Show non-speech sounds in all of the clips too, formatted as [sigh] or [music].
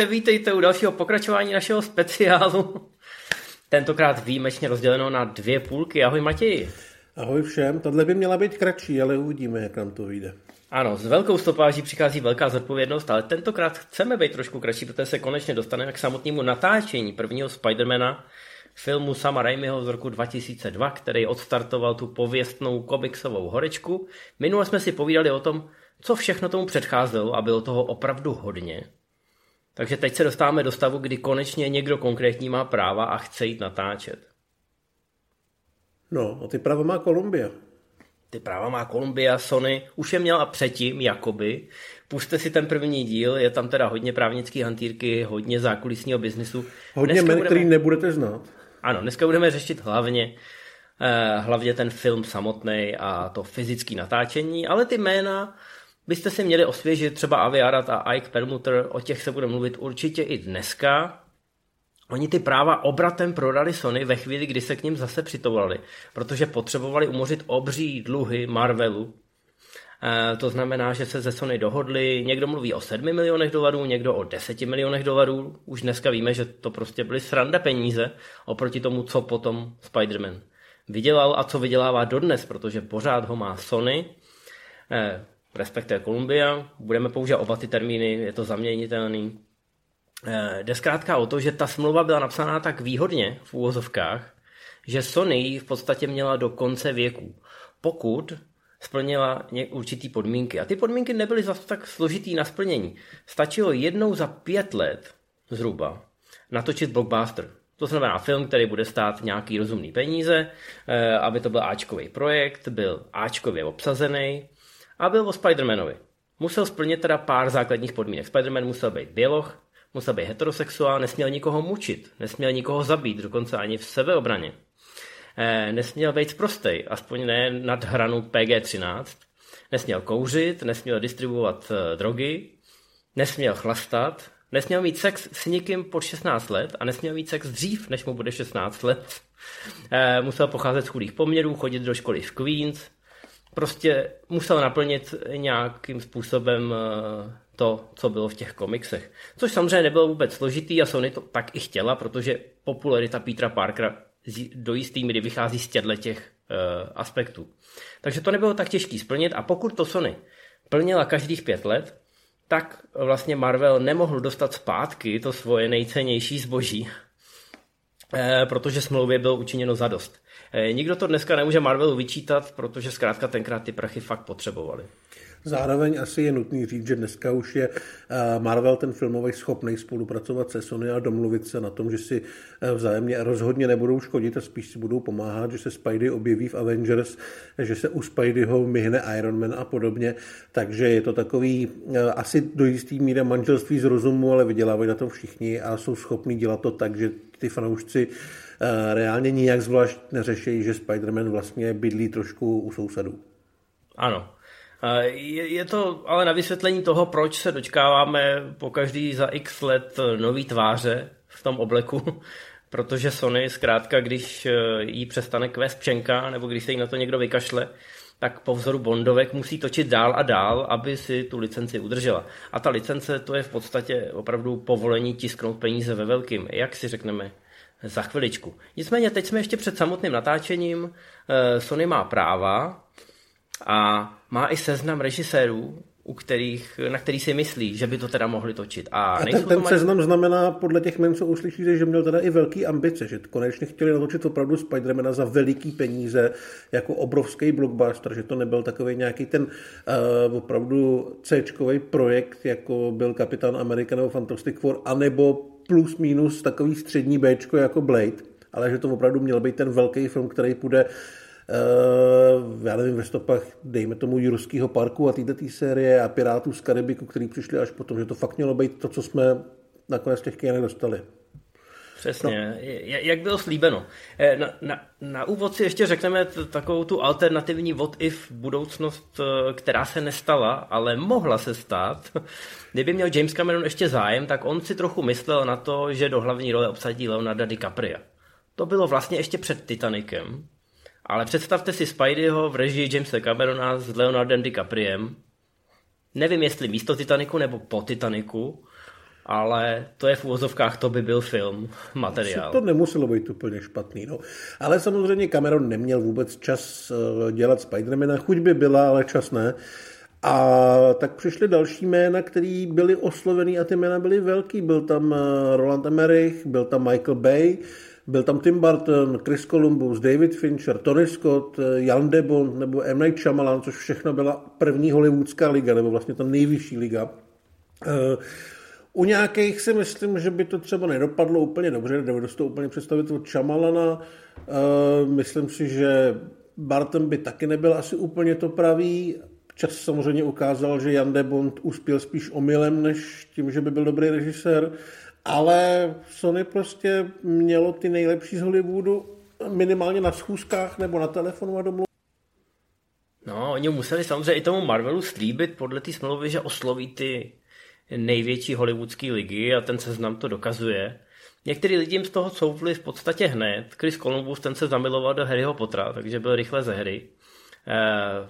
Vítejte, vítejte u dalšího pokračování našeho speciálu. Tentokrát výjimečně rozděleno na dvě půlky. Ahoj Matěji. Ahoj všem. Tohle by měla být kratší, ale uvidíme, jak nám to vyjde. Ano, s velkou stopáží přichází velká zodpovědnost, ale tentokrát chceme být trošku kratší, protože se konečně dostaneme k samotnému natáčení prvního Spidermana, filmu Sama Raimiho z roku 2002, který odstartoval tu pověstnou komiksovou horečku. Minule jsme si povídali o tom, co všechno tomu předcházelo a bylo toho opravdu hodně. Takže teď se dostáváme do stavu, kdy konečně někdo konkrétní má práva a chce jít natáčet. No, a ty práva má Kolumbia. Ty práva má Kolumbia, Sony, už je měla předtím, jakoby. Puste si ten první díl, je tam teda hodně právnický hantýrky, hodně zákulisního biznisu. Hodně men, budeme... který nebudete znát. Ano, dneska budeme řešit hlavně eh, hlavně ten film samotný a to fyzické natáčení, ale ty jména byste si měli osvěžit třeba Aviarat a Ike Permuter, o těch se bude mluvit určitě i dneska. Oni ty práva obratem prodali Sony ve chvíli, kdy se k ním zase přitovali, protože potřebovali umořit obří dluhy Marvelu. E, to znamená, že se ze Sony dohodli, někdo mluví o 7 milionech dolarů, někdo o 10 milionech dolarů. Už dneska víme, že to prostě byly sranda peníze oproti tomu, co potom Spider-Man vydělal a co vydělává dodnes, protože pořád ho má Sony. E, respektive Columbia. Budeme používat oba ty termíny, je to zaměnitelný. Eh, jde zkrátka o to, že ta smlouva byla napsaná tak výhodně v úvozovkách, že Sony v podstatě měla do konce věku. Pokud splnila určitý podmínky. A ty podmínky nebyly zase tak složitý na splnění. Stačilo jednou za pět let zhruba natočit blockbuster. To znamená film, který bude stát nějaký rozumný peníze, eh, aby to byl Ačkový projekt, byl Ačkově obsazený, a byl o Spider-Manovi. Musel splnit teda pár základních podmínek. Spider-Man musel být běloch, musel být heterosexuál, nesměl nikoho mučit, nesměl nikoho zabít, dokonce ani v sebeobraně. E, nesměl být prostej, aspoň ne nad hranu PG-13. Nesměl kouřit, nesměl distribuovat e, drogy, nesměl chlastat, nesměl mít sex s nikým pod 16 let a nesměl mít sex dřív, než mu bude 16 let. E, musel pocházet z chudých poměrů, chodit do školy v Queens, prostě musel naplnit nějakým způsobem eh, to, co bylo v těch komiksech. Což samozřejmě nebylo vůbec složitý a Sony to tak i chtěla, protože popularita Petra Parkera do jistý míry vychází z těchto těch uh, aspektů. Takže to nebylo tak těžký splnit a pokud to Sony plnila každých pět let, tak vlastně Marvel nemohl dostat zpátky to svoje nejcennější zboží, eh, protože smlouvě bylo učiněno zadost. Eh, nikdo to dneska nemůže Marvelu vyčítat, protože zkrátka tenkrát ty prachy fakt potřebovali. Zároveň asi je nutný říct, že dneska už je eh, Marvel ten filmový schopný spolupracovat se Sony a domluvit se na tom, že si eh, vzájemně rozhodně nebudou škodit a spíš si budou pomáhat, že se Spidey objeví v Avengers, že se u Spideyho myhne Iron Man a podobně. Takže je to takový asi do jistý míry manželství z rozumu, ale vydělávají na tom všichni a jsou schopní dělat to tak, že ty fanoušci Eh, reálně nijak zvlášť neřeší, že Spider-Man vlastně bydlí trošku u sousedů. Ano. Eh, je, to ale na vysvětlení toho, proč se dočkáváme po každý za x let nový tváře v tom obleku, [laughs] protože Sony zkrátka, když eh, jí přestane kvést pčenka, nebo když se jí na to někdo vykašle, tak po vzoru Bondovek musí točit dál a dál, aby si tu licenci udržela. A ta licence to je v podstatě opravdu povolení tisknout peníze ve velkým. Jak si řekneme, za chviličku. Nicméně teď jsme ještě před samotným natáčením. Eh, Sony má práva a má i seznam režisérů, u kterých, na který si myslí, že by to teda mohli točit. A, a ten, ten seznam znamená podle těch men, co uslyšíte, že měl teda i velký ambice, že konečně chtěli natočit opravdu Spidermana za veliký peníze, jako obrovský blockbuster, že to nebyl takový nějaký ten uh, opravdu c projekt, jako byl Kapitán Amerika nebo Fantastic Four, anebo plus minus takový střední B jako Blade, ale že to opravdu měl být ten velký film, který půjde Uh, já nevím, ve stopách, dejme tomu Jurského parku a této série a Pirátů z Karibiku, který přišli až potom, že to fakt mělo být to, co jsme nakonec těch kinech dostali. Přesně, no. jak bylo slíbeno. Eh, na, na, na úvod si ještě řekneme t- takovou tu alternativní what if budoucnost, eh, která se nestala, ale mohla se stát. [laughs] Kdyby měl James Cameron ještě zájem, tak on si trochu myslel na to, že do hlavní role obsadí Leonarda DiCaprio. To bylo vlastně ještě před Titanicem, ale představte si Spideyho v režii Jamesa Camerona s Leonardem DiCapriem. Nevím, jestli místo Titaniku nebo po Titaniku, ale to je v úvozovkách, to by byl film, materiál. To nemuselo být úplně špatný. No. Ale samozřejmě Cameron neměl vůbec čas eh, dělat Spidermana, chuť by byla, ale čas ne. A tak přišly další jména, které byly oslovený a ty jména byly velký. Byl tam eh, Roland Emmerich, byl tam Michael Bay, byl tam Tim Burton, Chris Columbus, David Fincher, Tony Scott, eh, Jan de Bont nebo M. Night Shyamalan, což všechno byla první hollywoodská liga, nebo vlastně ta nejvyšší liga. U nějakých si myslím, že by to třeba nedopadlo úplně dobře, nedovedu to úplně představit od Chamalana. Myslím si, že Barton by taky nebyl asi úplně to pravý. Čas samozřejmě ukázal, že Jan de Bond uspěl spíš omylem, než tím, že by byl dobrý režisér. Ale Sony prostě mělo ty nejlepší z Hollywoodu minimálně na schůzkách nebo na telefonu a domluvu. No, oni museli samozřejmě i tomu Marvelu slíbit podle té smlouvy, že osloví ty největší hollywoodské ligy a ten seznam to dokazuje. Některý lidi z toho couvli v podstatě hned. Chris Columbus ten se zamiloval do Harryho Pottera, takže byl rychle ze hry. Uh,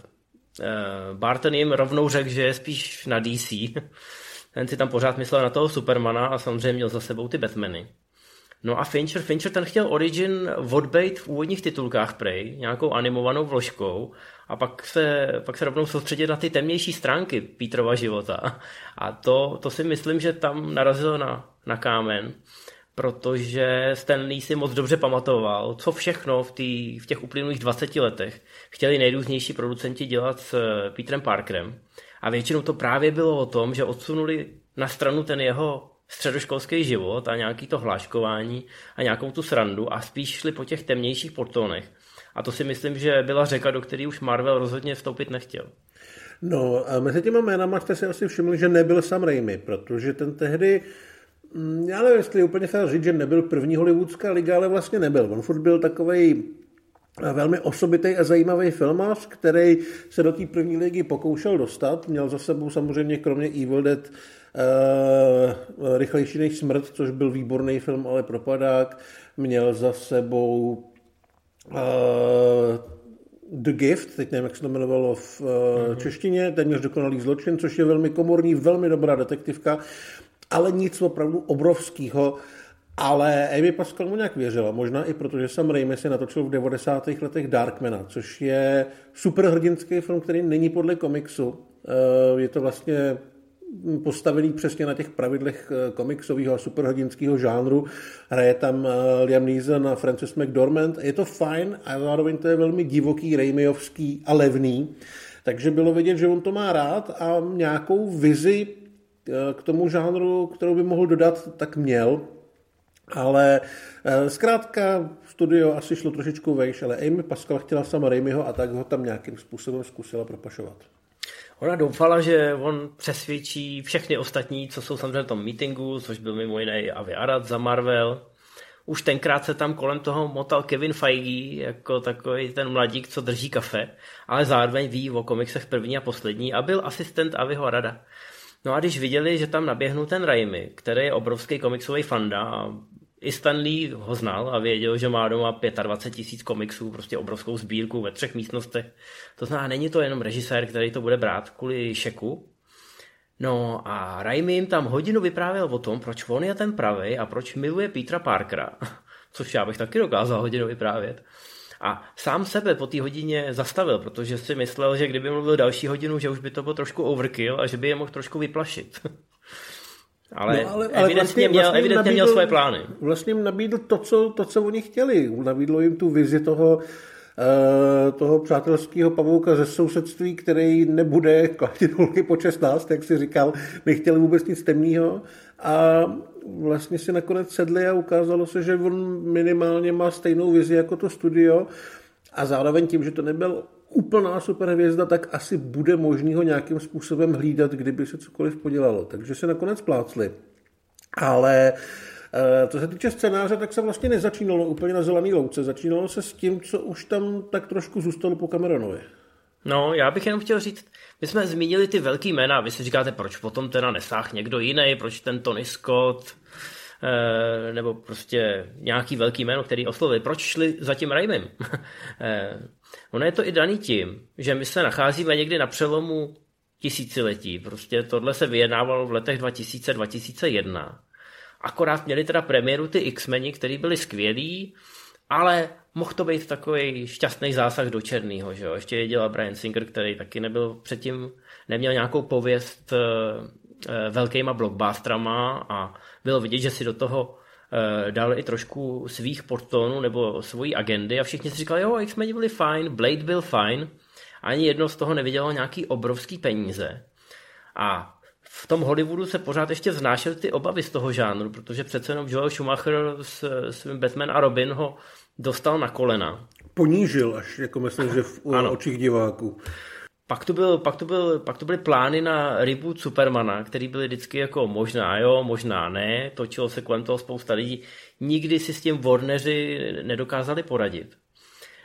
uh, Barton jim rovnou řekl, že je spíš na DC. [laughs] ten si tam pořád myslel na toho Supermana a samozřejmě měl za sebou ty Batmany. No a Fincher, Fincher ten chtěl Origin odbejt v úvodních titulkách prej, nějakou animovanou vložkou a pak se, pak se rovnou soustředit na ty temnější stránky Pítrova života. A to, to si myslím, že tam narazilo na, na kámen, protože Stanley si moc dobře pamatoval, co všechno v, tý, v těch uplynulých 20 letech chtěli nejrůznější producenti dělat s eh, Petrem Parkerem. A většinou to právě bylo o tom, že odsunuli na stranu ten jeho středoškolský život a nějaký to hláškování a nějakou tu srandu a spíš šli po těch temnějších portónech. A to si myslím, že byla řeka, do které už Marvel rozhodně vstoupit nechtěl. No a mezi těma jménama jste si asi všimli, že nebyl Sam Raimi, protože ten tehdy mm, já nevím, jestli je úplně fér říct, že nebyl první hollywoodská liga, ale vlastně nebyl. On furt byl takový eh, velmi osobitý a zajímavý filmář, který se do té první ligy pokoušel dostat. Měl za sebou samozřejmě kromě Evil Dead uh, rychlejší než smrt, což byl výborný film, ale propadák. Měl za sebou The Gift, teď nevím, jak se to jmenovalo v mm-hmm. češtině, téměř dokonalý zločin, což je velmi komorní, velmi dobrá detektivka, ale nic opravdu obrovského. Ale Amy Pascal mu nějak věřila, možná i protože Sam Raimi si natočil v 90. letech Darkmana, což je superhrdinský film, který není podle komiksu. Uh, je to vlastně postavený přesně na těch pravidlech eh, komiksového a superhrdinského žánru. Hraje tam eh, Liam Neeson a Francis McDormand. Je to fajn a zároveň to je velmi divoký, Raimiovský a levný. Takže bylo vidět, že on to má rád a nějakou vizi eh, k tomu žánru, kterou by mohl dodat, tak měl. Ale zkrátka studio asi šlo trošičku vejš, ale Amy Pascal chtěla sama Raimiho a tak ho tam nějakým způsobem zkusila propašovat. Ona doufala, že on přesvědčí všechny ostatní, co jsou samozřejmě v tom meetingu, což byl mimo jiné Avi Arad za Marvel. Už tenkrát se tam kolem toho motal Kevin Feige, jako takový ten mladík, co drží kafe, ale zároveň ví o komiksech první a poslední a byl asistent Aviho Arada. No a když viděli, že tam naběhnul ten Raimi, který je obrovský komiksový fanda a i Stanley ho znal a věděl, že má doma 25 tisíc komiksů, prostě obrovskou sbírku ve třech místnostech. To znamená, není to jenom režisér, který to bude brát kvůli šeku. No a Raimi jim tam hodinu vyprávěl o tom, proč on je ten pravý a proč miluje Petra Parkera. [laughs] Což já bych taky dokázal hodinu vyprávět. A sám sebe po té hodině zastavil, protože si myslel, že kdyby mluvil další hodinu, že už by to bylo trošku overkill a že by je mohl trošku vyplašit. [laughs] Ale, no, ale, ale evidentně, vlastně, měl, vlastně evidentně nabídl, měl svoje plány. Vlastně jim nabídl to co, to, co oni chtěli. Nabídlo jim tu vizi toho, uh, toho přátelského pavouka ze sousedství, který nebude kladit holky po 16, jak si říkal, nechtěli vůbec nic temného. A vlastně si nakonec sedli a ukázalo se, že on minimálně má stejnou vizi jako to studio a zároveň tím, že to nebyl úplná superhvězda, tak asi bude možný ho nějakým způsobem hlídat, kdyby se cokoliv podělalo. Takže se nakonec plácli. Ale eh, co se týče scénáře, tak se vlastně nezačínalo úplně na zelený louce. Začínalo se s tím, co už tam tak trošku zůstalo po Cameronovi. No, já bych jenom chtěl říct, my jsme zmínili ty velký jména, vy si říkáte, proč potom teda nesáh někdo jiný, proč ten Tony Scott, eh, nebo prostě nějaký velký jméno, který oslovili, proč šli za tím Raimem? [laughs] Eh, ono je to i daný tím, že my se nacházíme někdy na přelomu tisíciletí. Prostě tohle se vyjednávalo v letech 2000-2001. Akorát měli teda premiéru ty X-meni, který byli skvělí, ale mohl to být takový šťastný zásah do černého, že jo. Ještě je dělal Brian Singer, který taky nebyl předtím, neměl nějakou pověst e, velkýma blockbusterama a bylo vidět, že si do toho dal i trošku svých portónů nebo svojí agendy a všichni si říkali, jo, X-meni byli fajn, Blade byl fajn, ani jedno z toho nevidělo nějaký obrovský peníze. A v tom Hollywoodu se pořád ještě vznášely ty obavy z toho žánru, protože přece jenom Joel Schumacher s svým Batman a Robin ho dostal na kolena. Ponížil až, jako myslím, že v ano. očích diváků. Pak to, byl, pak, to byl, pak to byly plány na reboot Supermana, který byly vždycky jako možná jo, možná ne, točilo se kolem toho spousta lidí. Nikdy si s tím Warneri nedokázali poradit.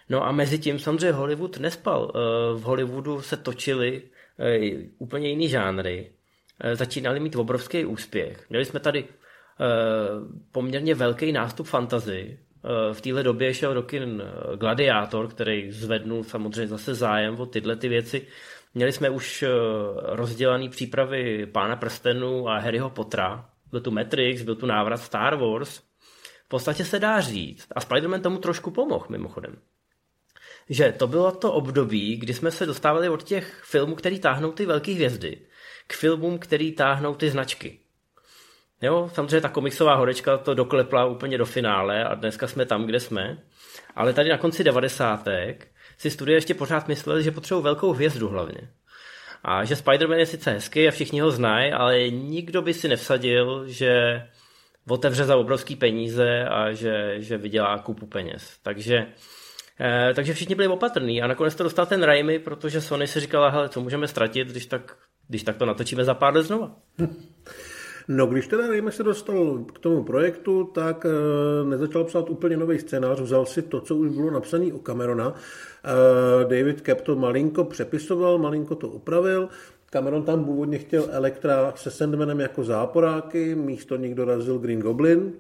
No a mezi tím samozřejmě Hollywood nespal. Eh, v Hollywoodu se točily eh, úplně jiný žánry. Eh, začínali mít obrovský úspěch. Měli jsme tady poměrně velký nástup fantazy. V téhle době šel do kin Gladiátor, který zvednul samozřejmě zase zájem o tyhle ty věci. Měli jsme už rozdělané přípravy Pána prstenu a Harryho Pottera. Byl tu Matrix, byl tu návrat Star Wars. V podstatě se dá říct. A Spider-Man tomu trošku pomohl, mimochodem že to bylo to období, kdy jsme se dostávali od těch filmů, který táhnou ty velké hvězdy, k filmům, který táhnou ty značky. Jo, samozřejmě ta komiksová horečka to doklepla úplně do finále a dneska jsme tam, kde jsme. Ale tady na konci devadesátek si studie ještě pořád mysleli, že potřebují velkou hvězdu hlavně. A že Spider-Man je sice hezký a všichni ho znají, ale nikdo by si nevsadil, že otevře za obrovský peníze a že, že vydělá kupu peněz. Takže Eh, takže všichni byli opatrní a nakonec to dostal ten Raimi, protože Sony si říkala, hele, co můžeme ztratit, když tak, když tak to natočíme za pár let znova. [laughs] No, když teda Raimi se dostal k tomu projektu, tak e, nezačal psát úplně nový scénář, vzal si to, co už bylo napsané u Camerona. E, David Cap to malinko přepisoval, malinko to upravil. Cameron tam původně chtěl Elektra se Sandmanem jako záporáky, místo nich dorazil Green Goblin,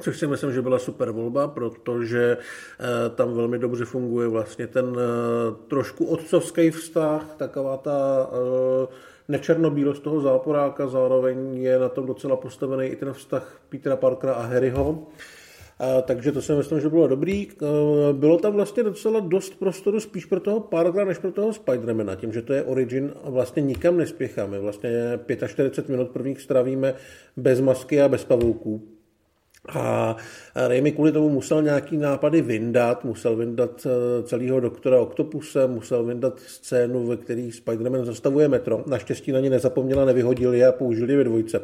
Což si myslím, že byla super volba, protože eh, tam velmi dobře funguje vlastně ten eh, trošku otcovský vztah, taková ta eh, nečernobílost toho záporáka, zároveň je na tom docela postavený i ten vztah Petra Parkera a Harryho. takže to si myslím, že bylo dobrý. Bylo tam vlastně docela dost prostoru spíš pro toho Parkera, než pro toho Spidermana, tím, že to je Origin a vlastně nikam nespěcháme. Vlastně 45 minut prvních stravíme bez masky a bez pavouků. A Raimi kvůli tomu musel nějaký nápady vyndat, musel vyndat eh, celého doktora Octopuse, musel vyndat scénu, ve který Spider-Man zastavuje metro. Naštěstí na ně nezapomněla, nevyhodili je a použili ve dvojce.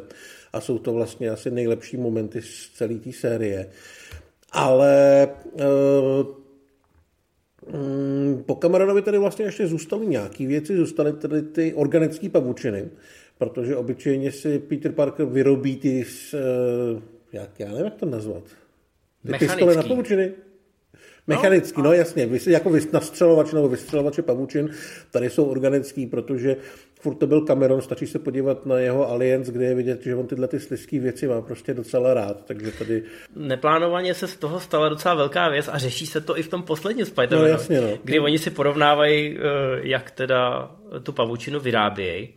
A jsou to vlastně asi nejlepší momenty z celé té série. Ale uh, po Cameronovi tady vlastně ještě zůstaly nějaké věci, zůstaly tady ty organické pavučiny, protože obyčejně si Peter Parker vyrobí ty uh, jak, já nevím, jak to nazvat. Pistole na pavučiny. Mechanický, no, no jasně, jako nastřelovač nebo vystřelovače pavučin, tady jsou organický, protože furt to byl Cameron, stačí se podívat na jeho Alliance, kde je vidět, že on tyhle ty sliský věci má prostě docela rád, takže tady... Neplánovaně se z toho stala docela velká věc a řeší se to i v tom posledním spider no, jasně, no. kdy oni si porovnávají, eh, jak teda tu pavučinu vyrábějí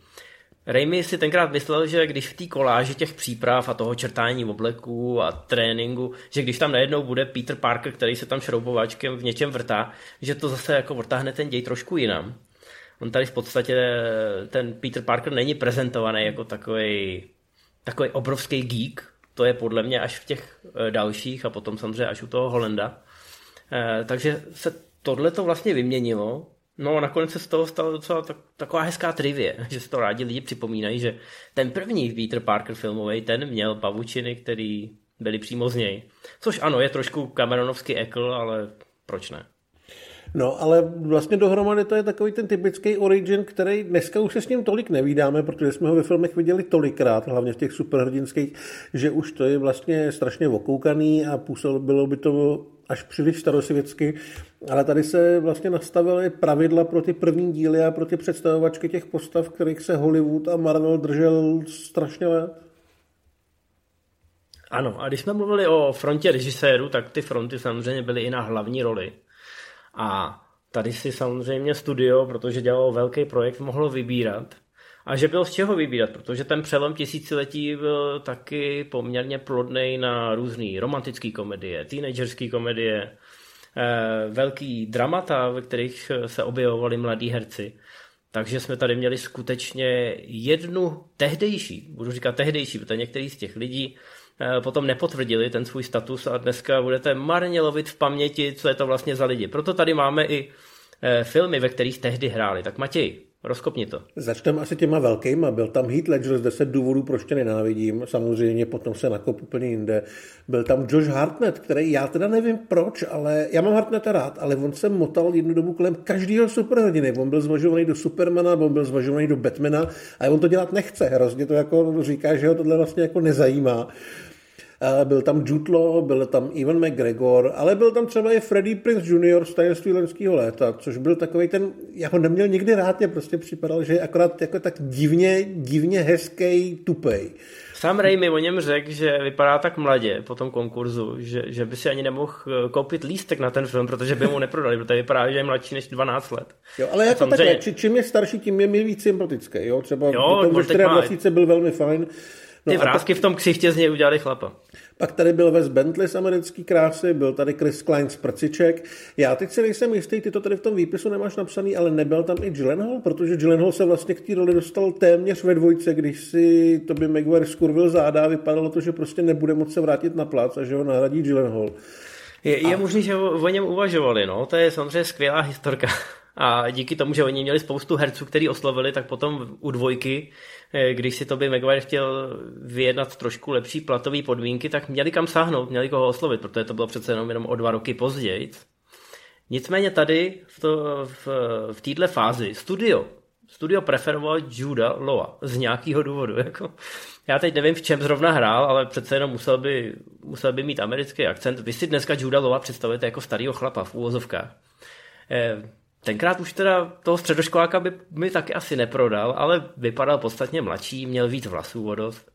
Raimi si tenkrát myslel, že když v té koláži těch příprav a toho čertání obleků a tréninku, že když tam najednou bude Peter Parker, který se tam šroubováčkem v něčem vrtá, že to zase jako vrtáhne ten děj trošku jinam. On tady v podstatě, ten Peter Parker není prezentovaný jako takový, takový obrovský geek, to je podle mě až v těch eh, dalších a potom samozřejmě až u toho Holenda. Eh, takže se tohle to vlastně vyměnilo No nakonec se z toho stala docela tak, taková hezká trivie, [laughs] že se to rádi lidi připomínají, že ten první Peter Parker filmový, ten měl pavučiny, který byly přímo z něj. Což ano, je trošku Cameronovský ekl, ale proč ne? No, ale vlastně dohromady to je takový ten typický origin, který dneska už se s ním tolik nevídáme, protože jsme ho ve filmech viděli tolikrát, hlavně v těch superhrdinských, že už to je vlastně strašně okoukaný a působilo by to až příliš starosvětsky, ale tady se vlastně nastavily pravidla pro ty první díly a pro ty představovačky těch postav, kterých se Hollywood a Marvel držel strašně let. Ano, a když jsme mluvili o frontě režiséru, tak ty fronty samozřejmě byly i na hlavní roli. A tady si samozřejmě studio, protože dělalo velký projekt, mohlo vybírat. A že byl z čeho vybírat, protože ten přelom tisíciletí byl taky poměrně plodný na různé romantické komedie, teenagerské komedie, eh, velký dramata, ve kterých se objevovali mladí herci. Takže jsme tady měli skutečně jednu tehdejší, budu říkat tehdejší, protože některý z těch lidí eh, potom nepotvrdili ten svůj status a dneska budete marně lovit v paměti, co je to vlastně za lidi. Proto tady máme i eh, filmy, ve kterých tehdy hráli. Tak Matěj, Rozkopni to. Začneme asi těma velkýma. Byl tam Heath Ledger z 10 důvodů, proč tě nenávidím. Samozřejmě potom se nakop úplně jinde. Byl tam Josh Hartnett, který já teda nevím proč, ale já mám Hartnetta rád, ale on se motal jednu dobu kolem každého superhrdiny. On byl zvažovaný do Supermana, on byl zvažovaný do Batmana a on to dělat nechce. Hrozně to jako říká, že ho tohle vlastně jako nezajímá. Byl tam Jutlo, byl tam Ivan McGregor, ale byl tam třeba i Freddie Prince Jr. z tajemství lenského léta, což byl takový ten, já ho neměl nikdy rád, mě prostě připadal, že je akorát jako tak divně, divně hezký, tupej. Sam Raimi o něm řekl, že vypadá tak mladě po tom konkurzu, že, že by si ani nemohl eh, koupit lístek na ten film, protože by mu neprodali, protože vypadá, že je mladší než 12 let. Jo, ale jako takhle, či, čím je starší, tím je mi víc sympatický. Jo? Třeba jo, potom 24 byl velmi fajn. No Ty vrázky pak... v tom ksichtě z něj udělali chlapa. Pak tady byl Wes Bentley z americký krásy, byl tady Chris Klein z Prciček. Já teď si nejsem jistý, ty to tady v tom výpisu nemáš napsaný, ale nebyl tam i Gyllenhaal, protože Gyllenhaal se vlastně k té roli dostal téměř ve dvojce, když si to by Maguire skurvil záda a vypadalo to, že prostě nebude moct se vrátit na plác a že ho nahradí Gyllenhaal. Je, je a... možný, že o, o něm uvažovali, no, to je samozřejmě skvělá historka. A díky tomu, že oni měli spoustu herců, který oslovili, tak potom u dvojky, eh, když si to by Maguire chtěl vyjednat trošku lepší platové podmínky, tak měli kam sáhnout, měli koho oslovit, protože to bylo přece jenom, jenom o dva roky později. Nicméně tady v, to, v, v této fázi studio, studio preferoval Juda Loa z nějakého důvodu. [laughs] Jako. Já teď nevím, v čem zrovna hrál, ale přece jenom musel by, musel by mít americký akcent. Vy si dneska Juda Loa představujete jako starého chlapa v úvozovkách. Eh, Tenkrát už teda toho středoškoláka by mi taky asi neprodal, ale vypadal podstatně mladší, měl víc vlasů o dost.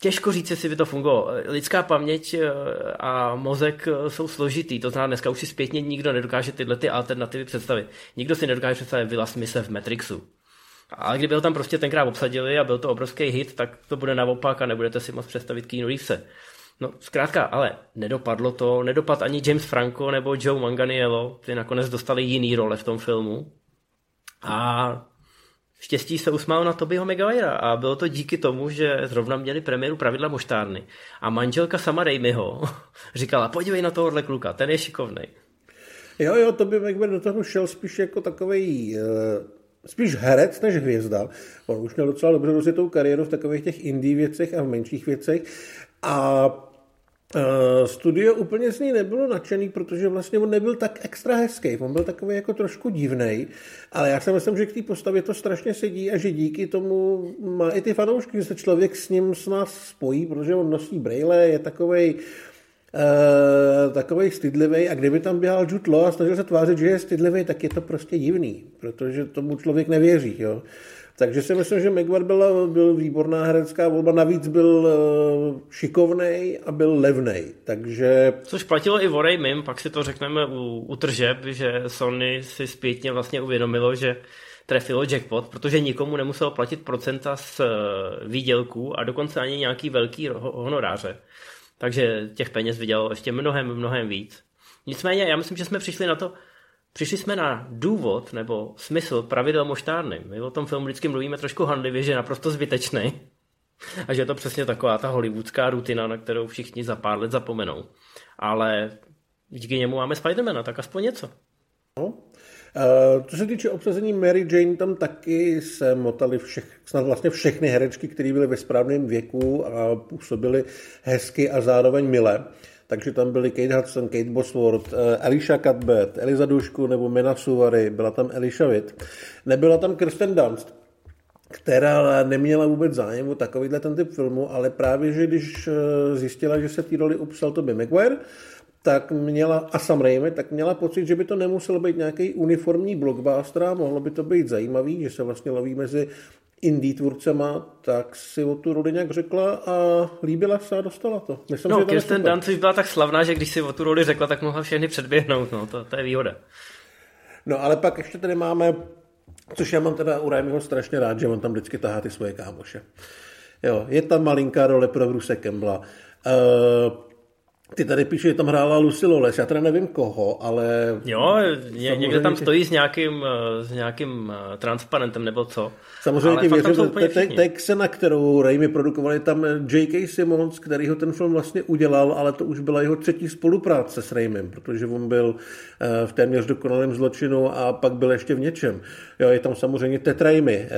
Těžko říct, jestli by to fungovalo. Lidská paměť eh, a mozek eh, jsou složitý, to znamená, dneska už si zpětně nikdo nedokáže tyhle ty alternativy představit. Nikdo si nedokáže představit Willa Smise v Matrixu. Ale kdyby ho tam prostě tenkrát obsadili a byl to obrovský hit, tak to bude naopak a nebudete si moc představit Keanu Reevese. No zkrátka, ale nedopadlo to, nedopad ani James Franco nebo Joe Manganiello, ty nakonec dostali jiný role v tom filmu. A štěstí se usmál na Tobyho Maguirea a bylo to díky tomu, že zrovna měli premiéru pravidla moštárny. A manželka sama Raimiho [laughs] říkala, podívej na tohohle kluka, ten je šikovný. Jo, jo, Toby Maguire do toho šel spíš jako takový uh spíš herec než hvězda. On už měl docela dobře rozjetou kariéru v takových těch indie věcech a v menších věcech. A Uh, studio úplně z ní nebylo nadšený, protože vlastně on nebyl tak extra hezký, on byl takový jako trošku divný, ale já si myslím, že k té postavě to strašně sedí a že díky tomu má i ty fanoušky, že se člověk s ním s nás spojí, protože on nosí brejle, je takový Uh, takový stydlivý a kdyby tam běhal Law a snažil se tvářit, že je stydlivý, tak je to prostě divný, protože tomu člověk nevěří. Jo? Takže si myslím, že Maguire byl, byl výborná herecká volba, navíc byl uh, šikovnej a byl levnej, takže... Což platilo i o Raymim, pak si to řekneme u, u tržeb, že Sony si zpětně vlastně uvědomilo, že trefilo jackpot, protože nikomu nemuselo platit procenta z uh, výdělků a dokonce ani nějaký velký honoráře. Takže těch peněz vydělalo ještě mnohem, mnohem víc. Nicméně já myslím, že jsme přišli na to, Přišli jsme na důvod nebo smysl pravidel moštárny. My o tom filmu vždycky mluvíme trošku handlivě, že je naprosto zbytečný. A že je to přesně taková ta hollywoodská rutina, na kterou všichni za pár let zapomenou. Ale díky němu máme Spidermana, tak aspoň něco. No. Uh, co se týče obsazení Mary Jane, tam taky se motali všech, snad vlastně všechny herečky, které byly ve správném věku a působily hezky a zároveň mile takže tam byly Kate Hudson, Kate Bosworth, eh, Elisha Cuthbert, Eliza Dušku nebo Mina Suvary, byla tam Elisha Witt. Nebyla tam Kirsten Dunst, která neměla vůbec zájem o takovýhle ten typ filmu, ale právě, že když eh, zjistila, že se té roli upsal Toby Maguire, tak měla, a Sam Raimi, tak měla pocit, že by to nemuselo být nějaký uniformní blockbuster mohlo by to být zajímavý, že se vlastně loví mezi indie tvůrcema, tak si o tu roli nějak řekla a líbila se a dostala to. Myslím, no, Kirsten Dunst byla tak slavná, že když si o tu roli řekla, tak mohla všechny předběhnout, no, to, to je výhoda. No, ale pak ještě tady máme Což já mám teda u Raimiho strašně rád, že on tam vždycky tahá ty svoje kámoše. Jo, je tam malinká role pro Bruce Campbella. Uh, ty tady píše, že tam hrála Lucy Loles, já teda nevím koho, ale... Jo, ně, někde tam stojí s nějakým, eh, s nějakým eh, transparentem nebo co. Samozřejmě ti věřím, to je Xena, kterou Raimi produkovali tam J.K. Simmons, který ho ten film vlastně udělal, ale to už byla jeho třetí spolupráce s Raimim, protože on byl v téměř dokonalém zločinu a pak byl ještě v něčem. Jo, je tam samozřejmě Ted Raimi,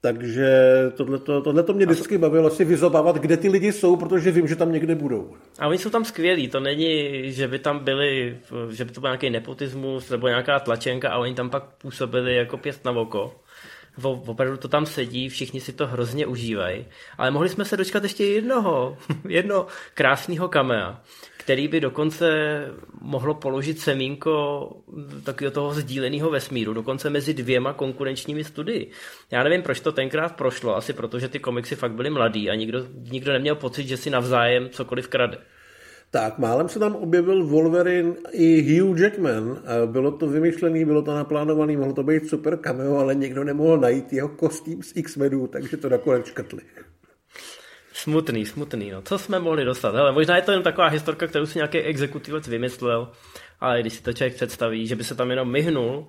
takže tohleto, tohleto mě vždycky bavilo si vyzobávat, kde ty lidi jsou, protože vím, že tam někde budou. A oni jsou tam skvělí, to není, že by tam byli, že by to byl nějaký nepotismus nebo nějaká tlačenka a oni tam pak působili jako pěst na oko. Opravdu to tam sedí, všichni si to hrozně užívají. Ale mohli jsme se dočkat ještě jednoho, [laughs] jedno krásného kamea který by dokonce mohlo položit semínko takového toho sdíleného vesmíru, dokonce mezi dvěma konkurenčními studii. Já nevím, proč to tenkrát prošlo, asi protože ty komiksy fakt byly mladý a nikdo, nikdo neměl pocit, že si navzájem cokoliv krade. Tak, málem se tam objevil Wolverine i Hugh Jackman. Bylo to vymyšlené, bylo to naplánované, mohlo to být super cameo, ale někdo nemohl najít jeho kostým z X-Menů, takže to nakonec škrtli. Smutný, smutný, no. Co jsme mohli dostat? Hele, možná je to jen taková historka, kterou si nějaký exekutivec vymyslel, ale když si to člověk představí, že by se tam jenom myhnul,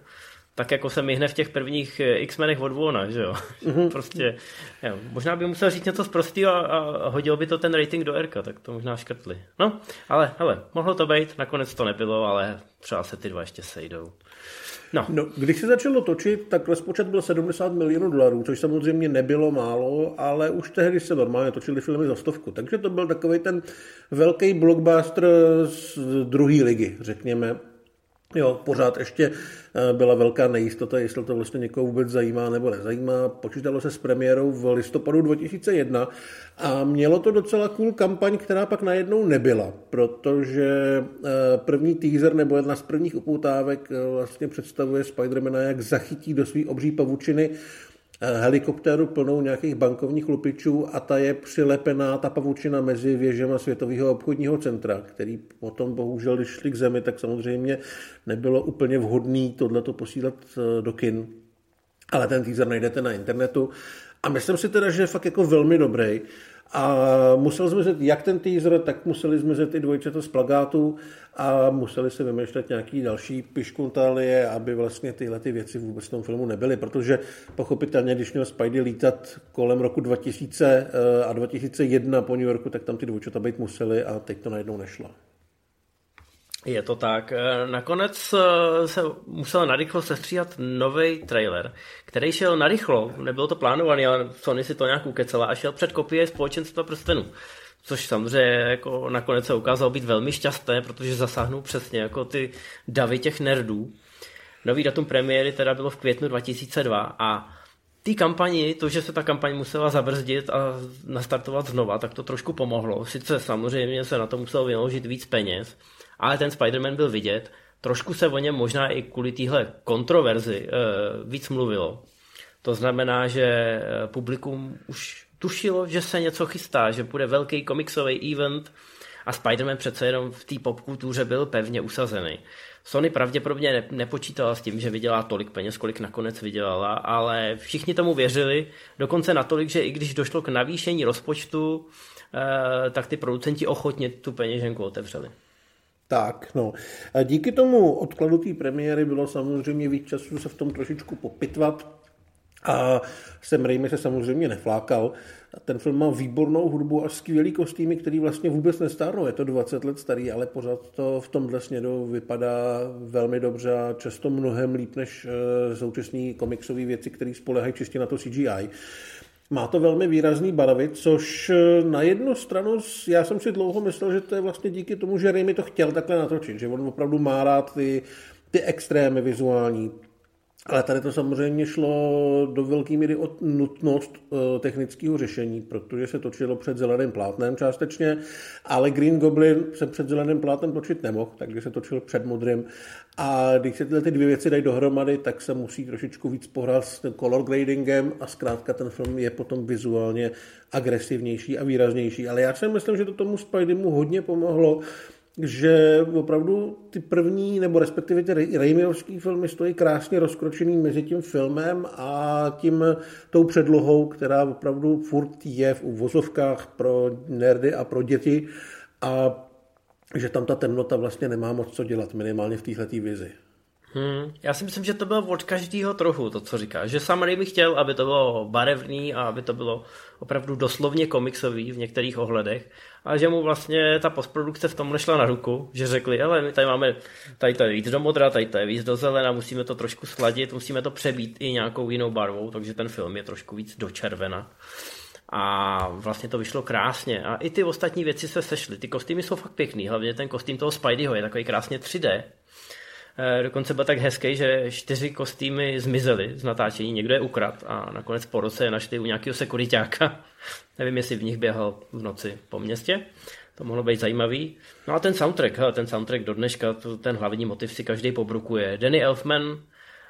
tak jako se myhne v těch prvních eh, X-menech od Vona, že jo. Mm-hmm. [laughs] prostě, jo. možná by musel říct něco z prostého a, a hodil by to ten rating do R, tak to možná škrtli. No, ale hele, mohlo to být, nakonec to nebylo, ale třeba se ty dva ještě sejdou. No. no. Když se začalo točit, tak rozpočet byl 70 milionů dolarů, což samozřejmě nebylo málo, ale už tehdy se normálně točili filmy za stovku. Takže to byl takový ten velký blockbuster z druhé ligy, řekněme. Jo, pořád ještě eh, byla velká nejistota, jestli to vlastně někoho vůbec zajímá nebo nezajímá. Počítalo se s premiérou v listopadu 2001 a mělo to docela cool kampaň, která pak najednou nebyla, protože eh, první teaser nebo jedna z prvních upoutávek eh, vlastně představuje Spidermana, jak zachytí do své obří pavučiny helikoptéru plnou nějakých bankovních lupičů a ta je přilepená, ta pavučina mezi věžema Světového obchodního centra, který potom bohužel, když šli k zemi, tak samozřejmě nebylo úplně vhodný tohleto posílat eh, do kin. Ale ten teaser najdete na internetu. A myslím si teda, že je fakt jako velmi dobrý. A musel zmizet jak ten teaser, tak museli zmizet i dvojčata z plagátů a museli se vymýšlet nějaký další piškuntálie, aby vlastně tyhle ty věci vůbec v tom filmu nebyly, protože pochopitelně, když měl Spidey lítat kolem roku 2000 eh, a 2001 po New Yorku, tak tam ty dvojčata být museli a teď to najednou nešlo. Je to tak. Eh, nakonec eh, se musel narychlo sestříhat nový trailer, který šel narychlo, nebylo to plánované, ale Sony si to nějak ukecela a šel před kopie společenstva prstenů. Což samozřejmě jako nakonec se ukázalo být velmi šťastné, protože zasáhnou přesně jako ty davy těch nerdů. Nový datum premiéry teda bylo v květnu 2002 a té kampani, to, že se ta kampaň musela zabrzdit a nastartovat znova, tak to trošku pomohlo. Sice samozřejmě se na to muselo vynaložit víc peněz, ale ten Spider-Man byl vidět. Trošku se o něm možná i kvůli téhle kontroverzi e, víc mluvilo. To znamená, že eh, publikum už tušilo, že se něco chystá, že bude velký komiksový event a Spider-Man přece jenom v té popkultuře byl pevně usazený. Sony pravděpodobně nepočítala s tím, že vydělá tolik peněz, kolik nakonec vydělala, ale všichni tomu věřili, dokonce natolik, že i když došlo k navýšení rozpočtu, eh, tak ty producenti ochotně tu peněženku otevřeli. Tak, no. Díky tomu odkladu té premiéry bylo samozřejmě víc času se v tom trošičku popitvat a Sam Raimi se samozřejmě neflákal. Ten film má výbornou hudbu a skvělý kostýmy, který vlastně vůbec nestárnou. Je to 20 let starý, ale pořád to v tomhle směru vypadá velmi dobře a často mnohem líp než eh, současné komiksové věci, které spolehají čistě na to CGI. Má to velmi výrazný barvy, což eh, na jednu stranu, já jsem si dlouho myslel, že to je vlastně díky tomu, že Raimi to chtěl takhle natočit, že on opravdu má rád ty, ty extrémy vizuální, ale tady to samozřejmě šlo do velké míry o nutnost eh, technického řešení, protože se točilo před zeleným plátnem částečně, ale Green Goblin se před zeleným plátnem točit nemohl, takže se točil před modrým. A když se tyhle ty dvě věci dají dohromady, tak se musí trošičku víc pohrát s color gradingem a zkrátka ten film je potom vizuálně agresivnější a výraznější. Ale já si myslím, že to tomu Spideymu hodně pomohlo, že opravdu ty první, nebo respektive ty Raimiovský filmy stojí krásně rozkročený mezi tím filmem a tím tou předlohou, která opravdu furt je v uvozovkách pro nerdy a pro děti a že tam ta temnota vlastně nemá moc co dělat, minimálně v této vizi. Hmm, já si myslím, že to bylo od každého trochu, to, co říká. Že sam Raimi chtěl, aby to bylo barevný a aby to bylo opravdu doslovně komiksový v některých ohledech. A že mu vlastně ta postprodukce v tom nešla na ruku, že řekli, ale my tady máme, tady to je víc do modra, tady to je víc do zelena, musíme to trošku sladit, musíme to přebít i nějakou jinou barvou, takže ten film je trošku víc do červena. A vlastně to vyšlo krásně. A i ty ostatní věci se sešly. Ty kostýmy jsou fakt pěkný, hlavně ten kostým toho Spideyho je takový krásně 3D. Eh, dokonce byl tak hezký, že čtyři kostýmy zmizely z natáčení, někdo je ukrad a nakonec po roce je našli u nějakého sekuritáka. [laughs] Nevím, jestli v nich běhal v noci po městě. To mohlo být zajímavý. No a ten soundtrack, ten soundtrack do dneška, ten hlavní motiv si každý pobrukuje. Danny Elfman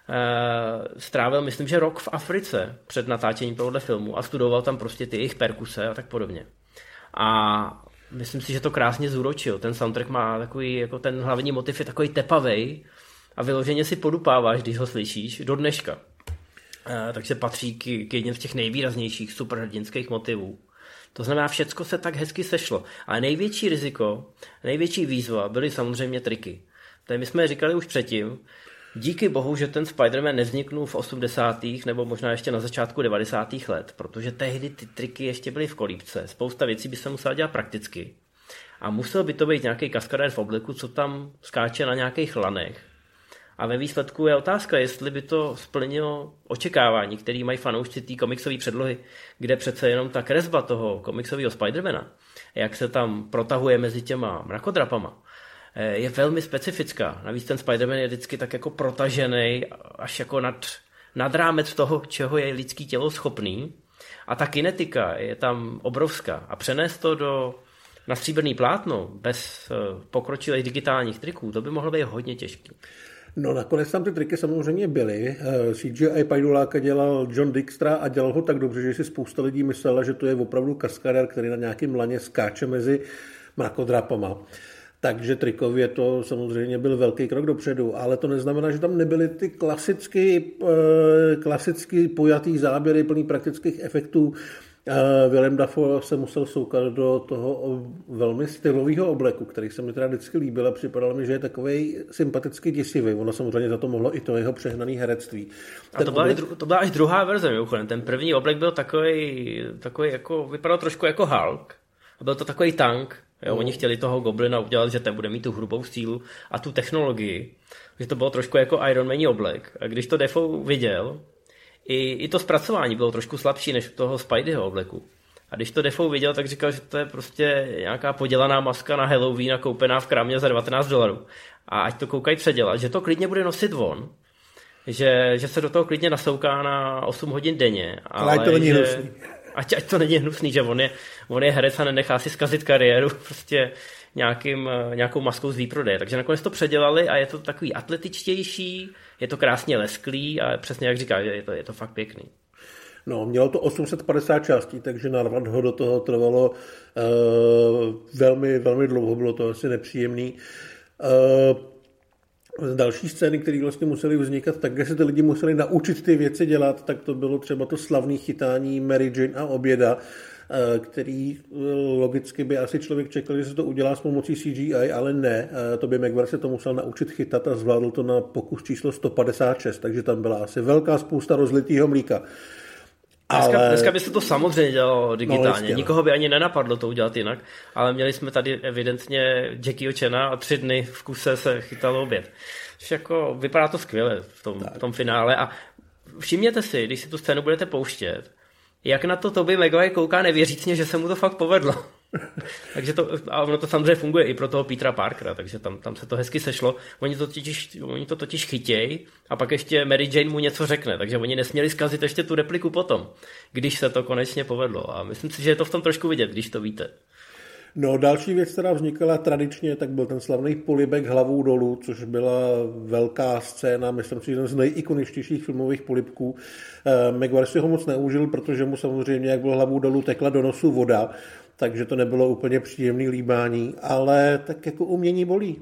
Uh, strávil, myslím, že rok v Africe před natáčením tohohle filmu a studoval tam prostě ty jejich perkuse a tak podobně. A myslím si, že to krásně zúročil. Ten soundtrack má takový, jako ten hlavní motiv je takový tepavej a vyloženě si podupáváš, když ho slyšíš, do dneška. Uh, takže patří k, k jedním z těch nejvýraznějších superhrdinských motivů. To znamená, všecko se tak hezky sešlo. Ale největší riziko, největší výzva byly samozřejmě triky. Tady my jsme říkali už předtím, Díky bohu, že ten Spider-Man nevzniknul v 80. nebo možná ještě na začátku 90. let, protože tehdy ty triky ještě byly v kolípce. Spousta věcí by se musela dělat prakticky. A musel by to být nějaký kaskadér v obleku, co tam skáče na nějakých lanech. A ve výsledku je otázka, jestli by to splnilo očekávání, který mají fanoušci té komiksové předlohy, kde přece jenom ta kresba toho komiksového Spidermana, jak se tam protahuje mezi těma mrakodrapama, je velmi specifická. Navíc ten Spider-Man je vždycky tak jako protažený až jako nad, nad rámec toho, čeho je lidský tělo schopný. A ta kinetika je tam obrovská. A přenést to do, na stříbrný plátno bez eh, pokročilých digitálních triků, to by mohlo být hodně těžké. No nakonec tam ty triky samozřejmě byly. Eh, CGI Pajduláka dělal John Dijkstra a dělal ho tak dobře, že si spousta lidí myslela, že to je opravdu kaskadér, který na nějakém laně skáče mezi mrakodrapama. Takže trikově to samozřejmě byl velký krok dopředu, ale to neznamená, že tam nebyly ty klasicky, eh, klasicky pojatý záběry plný praktických efektů. Eh, Willem Dafoe se musel soukat do toho velmi stylového obleku, který se mi teda vždycky líbil a připadalo mi, že je takový sympaticky děsivý. Ono samozřejmě za to mohlo i to jeho přehnané herectví. a to byla, oblek... dru- to byla až druhá verze, mimochodem. Ten první oblek byl takový, takový jako, vypadal trošku jako Hulk. A byl to takový tank, Jo. Oni chtěli toho Goblina udělat, že ten bude mít tu hrubou sílu a tu technologii. Že to bylo trošku jako Iron Man oblek. A když to Defoe viděl, i, i to zpracování bylo trošku slabší než u toho Spideyho obleku. A když to Defoe viděl, tak říkal, že to je prostě nějaká podělaná maska na Halloween koupená v krámě za 19 dolarů. A ať to koukají předělat, že to klidně bude nosit von, že, že se do toho klidně nasouká na 8 hodin denně. Ale, ale to není že, ať, ať to není hnusný, že on je, on je herec a nenechá si zkazit kariéru [laughs] prostě nějakým, eh, nějakou maskou z výprodeje. Takže nakonec to předělali a je to takový atletičtější, je to krásně lesklý a přesně jak říká, je to, je to fakt pěkný. No, mělo to 850 částí, takže narvat ho do toho trvalo uh, velmi, velmi dlouho, bylo to asi nepříjemný. Uh, další scény, které vlastně museli vznikat, tak se ty lidi museli naučit ty věci dělat, tak to bylo třeba to slavné chytání Mary Jane a oběda, eh, který eh, logicky by asi člověk čekal, že se to udělá s pomocí CGI, ale ne. Eh, to by McVar se to musel naučit chytat a zvládl to na pokus číslo 156, takže tam byla asi velká spousta rozlitého mlíka. Dneska, ale... dneska by se to samozřejmě dělalo digitálně. No, jistě, Nikoho by ani nenapadlo to udělat jinak, ale měli jsme tady evidentně Jackie Chena a tři dny v kuse se chytalo oběd. Což jako vypadá to skvěle v tom, v tom finále a všimněte si, když si tu scénu budete pouštět, jak na to Toby Maguire kouká nevěřícně, že se mu to fakt povedlo. [laughs] takže to, a ono to samozřejmě funguje i pro toho Petra Parkera, takže tam, tam se to hezky sešlo. Oni to totiž, oni to totiž chytějí a pak ještě Mary Jane mu něco řekne, takže oni nesměli zkazit ještě tu repliku potom, když se to konečně povedlo. A myslím si, že je to v tom trošku vidět, když to víte. No další věc, která vznikala tradičně, tak byl ten slavný polibek hlavou dolů, což byla velká scéna, myslím si, jeden z nejikoničtějších filmových polibků. Eh, Maguire si ho moc neužil, protože mu samozřejmě, jak byl hlavou dolů, tekla do nosu voda, takže to nebylo úplně příjemný líbání, ale tak jako umění bolí.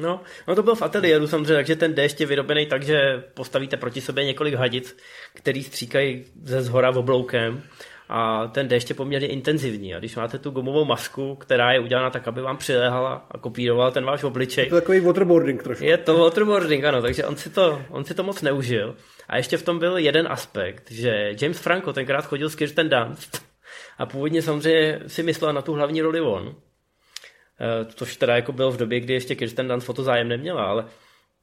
No, no to bylo v ateliéru samozřejmě, takže ten déšť je vyrobený tak, že postavíte proti sobě několik hadic, který stříkají ze zhora obloukem a ten déšť je poměrně intenzivní. A když máte tu gumovou masku, která je udělána tak, aby vám přilehala a kopírovala ten váš obličej. Je to takový waterboarding trošku. Je to waterboarding, ano, takže on si, to, on si to moc neužil. A ještě v tom byl jeden aspekt, že James Franco tenkrát chodil s Kirsten Dunst a původně samozřejmě si myslel na tu hlavní roli on. Eh, což teda jako byl v době, kdy ještě Kirsten Dunst foto zájem neměla, ale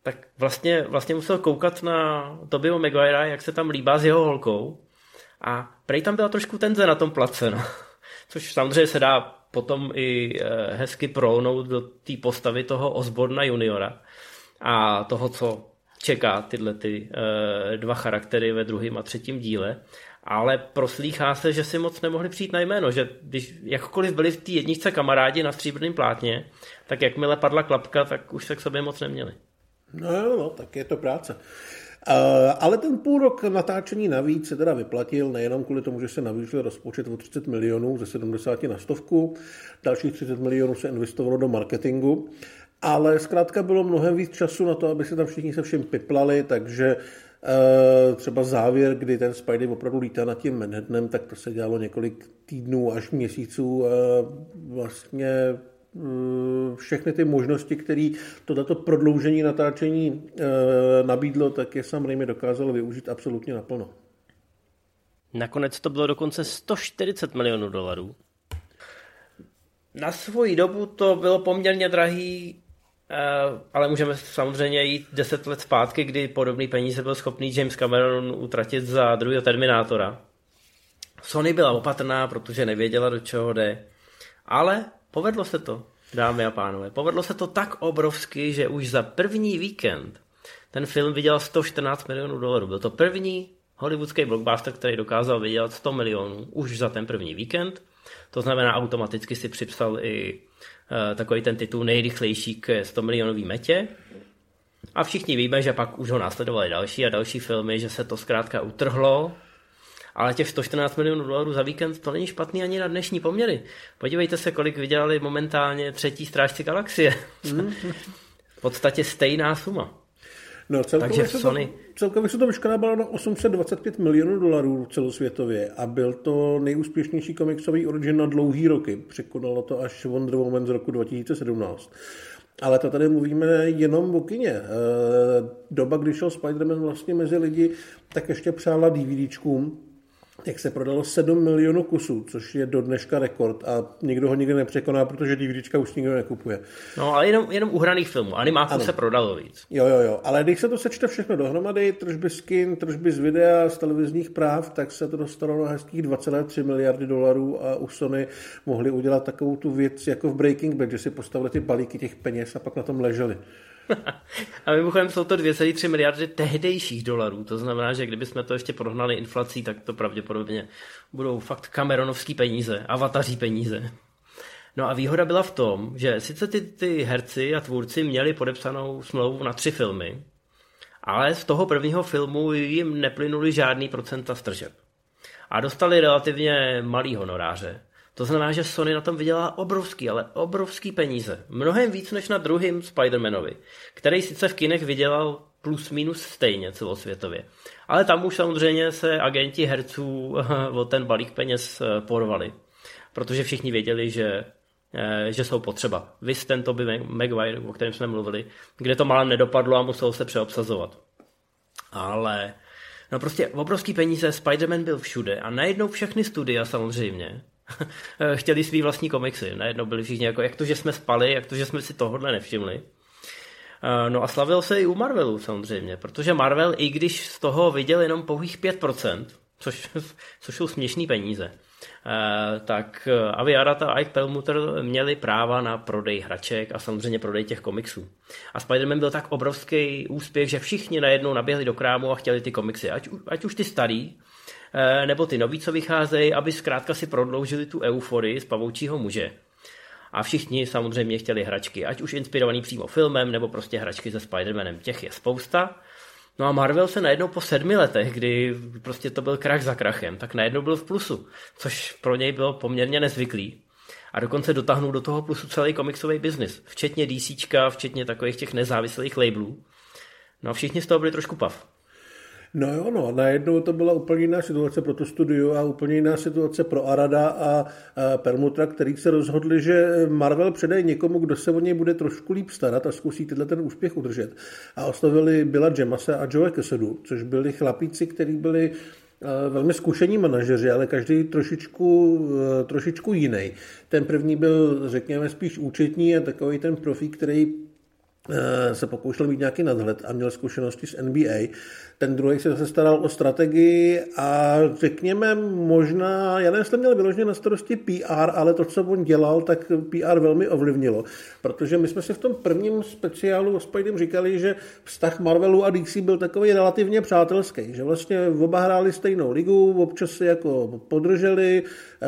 tak vlastně, vlastně musel koukat na Tobio Maguire, jak se tam líbá s jeho holkou a prej tam byla trošku tenze na tom place, no. [laughs] Což samozřejmě se dá potom i eh, hezky prolnout do té postavy toho Osborna juniora a toho, co čeká tyhle ty uh, dva charaktery ve druhém a třetím díle. Ale proslýchá se, že si moc nemohli přijít na jméno, že když jakkoliv byli v té jedničce kamarádi na stříbrném plátně, tak jakmile padla klapka, tak už se k sobě moc neměli. No jo, no, tak je to práce. Ale ten půl rok natáčení navíc se teda vyplatil nejenom kvůli tomu, že se navýšil rozpočet o 30 milionů ze 70 na stovku, dalších 30 milionů se investovalo do marketingu, ale zkrátka bylo mnohem víc času na to, aby se tam všichni se všem piplali, takže třeba závěr, kdy ten Spidey opravdu lítá nad tím Manhattanem, tak to se dělalo několik týdnů až měsíců. Vlastně Eh, všechny ty možnosti, které toto prodloužení natáčení eh, nabídlo, tak je Sam Raimi dokázal využít absolutně naplno. Nakonec to bylo dokonce 140 milionů dolarů. Na svoji dobu to bylo poměrně drahý, eh, ale můžeme samozřejmě jít 10 let zpátky, kdy podobný peníze byl schopný James Cameron utratit za druhého Terminátora. Sony byla opatrná, protože nevěděla, do čeho jde. Ale Povedlo se to, dámy a pánové. Povedlo se to tak obrovsky, že už za první víkend ten film vydělal 114 milionů dolarů. Byl to první hollywoodský blockbuster, který dokázal vydělat 100 milionů už za ten první víkend. To znamená, automaticky si připsal i takový ten titul nejrychlejší k 100 milionový metě. A všichni víme, že pak už ho následovali další a další filmy, že se to zkrátka utrhlo ale těch 114 milionů dolarů za víkend to není špatný ani na dnešní poměry. Podívejte se, kolik vydělali momentálně třetí strážci galaxie. Mm. v podstatě stejná suma. No, celkově, Takže se Sony... to, celkově se to vyškrábalo na 825 milionů dolarů celosvětově a byl to nejúspěšnější komiksový origin na dlouhý roky. Překonalo to až Wonder Woman z roku 2017. Ale to tady mluvíme jenom o kině. Eh, doba, kdy šel Spider-Man vlastně mezi lidi, tak ještě přála DVDčkům, jak se prodalo 7 milionů kusů, což je do dneška rekord a nikdo ho nikdy nepřekoná, protože DVDčka už nikdo nekupuje. No, ale jenom, jenom uhraných filmů. Animáků se prodalo víc. Jo, jo, jo. Ale když se to sečte všechno dohromady, tržby z kin, tržby z videa, z televizních práv, tak se to dostalo na hezkých 2,3 miliardy dolarů a u Sony mohli udělat takovou tu věc jako v Breaking Bad, že si postavili ty balíky těch peněz a pak na tom leželi. A mimochodem jsou to 2,3 miliardy tehdejších dolarů, to znamená, že kdybychom to ještě porovnali inflací, tak to pravděpodobně budou fakt kameronovský peníze, avataří peníze. No a výhoda byla v tom, že sice ty, ty herci a tvůrci měli podepsanou smlouvu na tři filmy, ale z toho prvního filmu jim neplynuli žádný procenta stržeb. A dostali relativně malý honoráře. To znamená, že Sony na tom vydělá obrovský, ale obrovský peníze. Mnohem víc než na druhém Spider-Manovi, který sice v kinech vydělal plus minus stejně celosvětově. Ale tam už samozřejmě se agenti herců o ten balík peněz eh, porvali. Protože všichni věděli, že, eh, že jsou potřeba. Vy ten Toby Maguire, o kterém jsme mluvili, kde to malem nedopadlo a muselo se přeobsazovat. Ale no prostě obrovský peníze, Spider-Man byl všude a najednou všechny studia samozřejmě [laughs] chtěli svý vlastní komiksy. Najednou byli všichni jako, jak to, že jsme spali, jak to, že jsme si tohle nevšimli. Eh, no a slavil se i u Marvelu samozřejmě, protože Marvel, i když z toho viděl jenom pouhých 5%, což, [laughs] což jsou směšný peníze, eh, tak eh, Avi Arad a Ike Perlmutter měli práva na prodej hraček a samozřejmě prodej těch komiksů. A Spider-Man byl tak obrovský úspěch, že všichni najednou naběhli do krámu a chtěli ty komiksy. Ať, ať už ty starý, nebo ty noví, co vycházejí, aby zkrátka si prodloužili tu euforii z pavoučího muže. A všichni samozřejmě chtěli hračky, ať už inspirovaný přímo filmem, nebo prostě hračky se Spider-Manem. Těch je spousta. No a Marvel se najednou po sedmi letech, kdy prostě to byl krach za krachem, tak najednou byl v plusu, což pro něj bylo poměrně nezvyklý. A dokonce dotáhnul do toho plusu celý komiksový biznis, včetně DCčka, včetně takových těch nezávislých labelů. No a všichni z toho byli trošku pav. No jo, no, najednou to byla úplně jiná situace pro to studio a úplně jiná situace pro Arada a, Permutra, který se rozhodli, že Marvel předají někomu, kdo se o něj bude trošku líp starat a zkusí tyhle ten úspěch udržet. A oslovili Billa Jamase a Joe Kesedu, což byli chlapíci, kteří byli velmi zkušení manažeři, ale každý trošičku, e, trošičku jiný. Ten první byl, řekněme, spíš účetní a takový ten profík, který se pokoušel mít nějaký nadhled a měl zkušenosti z NBA ten druhý se zase staral o strategii a řekněme možná, já nevím, jestli měl vyloženě na starosti PR, ale to, co on dělal, tak PR velmi ovlivnilo. Protože my jsme si v tom prvním speciálu s Spidem říkali, že vztah Marvelu a DC byl takový relativně přátelský, že vlastně oba hráli stejnou ligu, občas si jako podrželi, eh,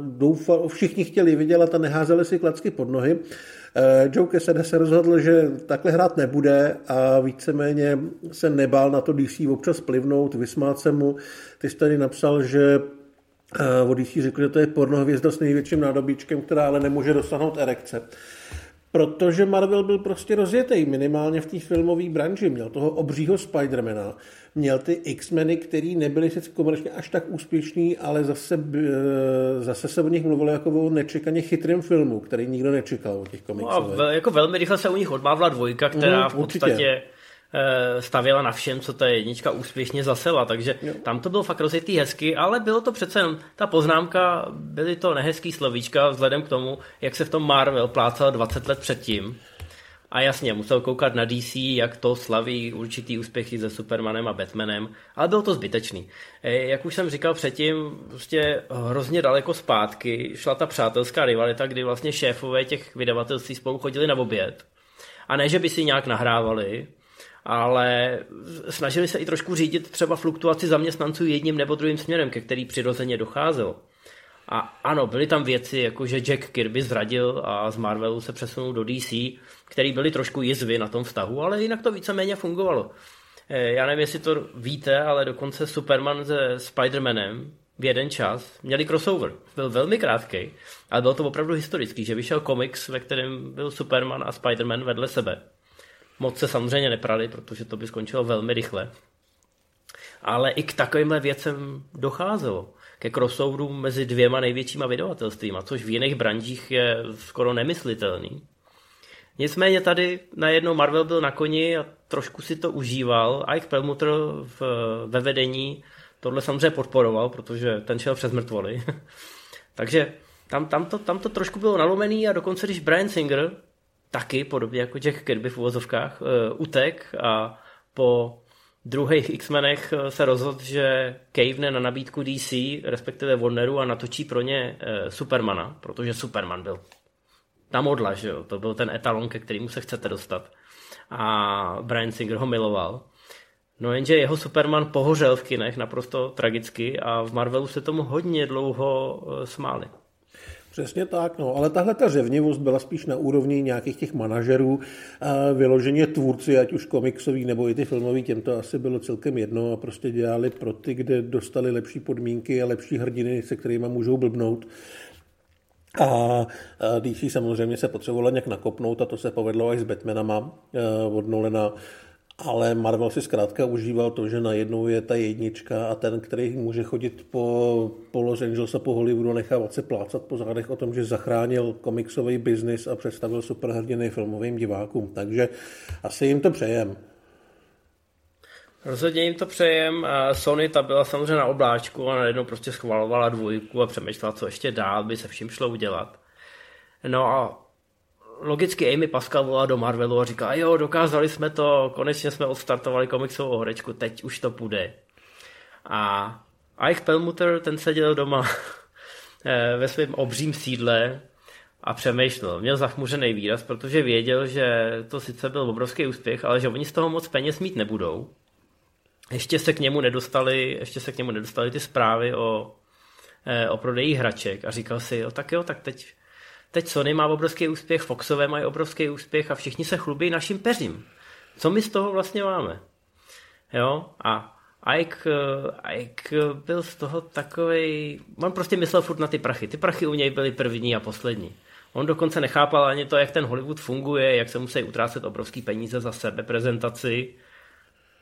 doufal, všichni chtěli vydělat a neházeli si klacky pod nohy. Eh, Joe Quesada se rozhodl, že takhle hrát nebude a víceméně se nebál na to DC občas plivnout, vysmát se mu. Ty jsi tady napsal, že eh, o DC řekl, že to je pornohvězda s největším nádobíčkem, která ale nemůže dosáhnout erekce. Protože Marvel byl prostě rozjetý, minimálně v té filmové branži. Měl toho obřího Spidermana, měl ty X-meny, který nebyly sice komerčně až tak úspěšný, ale zase, eh, zase se o nich mluvilo jako o nečekaně chytrém filmu, který nikdo nečekal o těch komiksech. No a jako velmi rychle se u nich odmávla dvojka, která mm, v podstatě určitě eh, stavěla na všem, co ta jednička úspěšně zasela, takže jo. tam to bylo fakt rozjetý hezky, ale bylo to přece jen, ta poznámka, byly to nehezký slovíčka vzhledem k tomu, jak se v tom Marvel plácal 20 let předtím. A jasně, musel koukat na DC, jak to slaví určitý úspěchy se Supermanem a Batmanem, ale bylo to zbytečný. E, jak už jsem říkal předtím, prostě hrozně daleko zpátky šla ta přátelská rivalita, kdy vlastně šéfové těch vydavatelství spolu chodili na oběd. A ne, že by si nějak nahrávali, ale snažili se i trošku řídit třeba fluktuaci zaměstnanců jedním nebo druhým směrem, ke který přirozeně docházelo. A ano, byly tam věci, jako že Jack Kirby zradil a z Marvelu se přesunul do DC, který byly trošku jizvy na tom vztahu, ale jinak to víceméně fungovalo. Eh, já nevím, jestli to víte, ale dokonce Superman se Spider-Manem v jeden čas měli crossover. Byl velmi krátký, ale byl to opravdu historický, že vyšel komiks, ve kterém byl Superman a Spider-Man vedle sebe. Moc se samozřejmě neprali, protože to by skončilo velmi rychle. Ale i k takovýmhle věcem docházelo ke crossoveru mezi dvěma největšíma vydavatelstvíma, což v jiných branžích je skoro nemyslitelný. Nicméně tady najednou Marvel byl na koni a trošku si to užíval. Ike Perlmutter v, ve vedení tohle samozřejmě podporoval, protože ten šel přes mrtvoly. [laughs] Takže tam, tam, to, tam to trošku bylo nalomený a dokonce když Brian Singer taky, podobně jako Jack Kirby v uvozovkách, uh, utek a po druhých X-menech eh, se rozhodl, že kejvne na nabídku DC, respektive Warneru a natočí pro ně uh, Supermana, protože Superman byl ta modla, že jo, to byl ten etalon, ke kterému se chcete dostat. A Brian Singer ho miloval. No jenže jeho Superman pohořel v kinech naprosto tragicky a v Marvelu se tomu hodně dlouho eh, smáli. Přesně tak, no, ale tahle ta řevnivost byla spíš na úrovni nějakých těch manažerů, vyloženě tvůrci, ať už komiksový nebo i ty filmový, těm to asi bylo celkem jedno a prostě dělali pro ty, kde dostali lepší podmínky a lepší hrdiny, se kterými můžou blbnout. A DC samozřejmě se potřebovala nějak nakopnout a to se povedlo až s Batmanama eh, od Nolena. Ale Marvel si zkrátka užíval to, že najednou je ta jednička a ten, který může chodit po, po Los Angeles a po Hollywoodu nechávat se plácat po zádech o tom, že zachránil komiksový biznis a představil superhrdiny filmovým divákům. Takže asi jim to přejem. Rozhodně jim to přejem. Sony ta byla samozřejmě na obláčku a najednou prostě schvalovala dvojku a přemýšlela, co ještě dál by se vším šlo udělat. No a logicky Amy Pascal volá do Marvelu a říká, jo, dokázali jsme to, konečně jsme odstartovali komiksovou horečku, teď už to půjde. A Ike Pelmuter, ten seděl doma [laughs] eh, ve svém obřím sídle a přemýšlel. Měl zachmuřený výraz, protože věděl, že to sice byl obrovský úspěch, ale že oni z toho moc peněz mít nebudou ještě se k němu nedostali, ještě se k němu nedostali ty zprávy o, eh, o prodeji hraček a říkal si, jo, tak jo, tak teď teď Sony má obrovský úspěch, Foxové mají obrovský úspěch a všichni se chlubí naším peřím. Co my z toho vlastně máme? Jo, a Ike, Ike byl z toho takový. On prostě myslel furt na ty prachy. Ty prachy u něj byly první a poslední. On dokonce nechápal ani to, jak ten Hollywood funguje, jak se musí utrácet obrovský peníze za sebe prezentaci,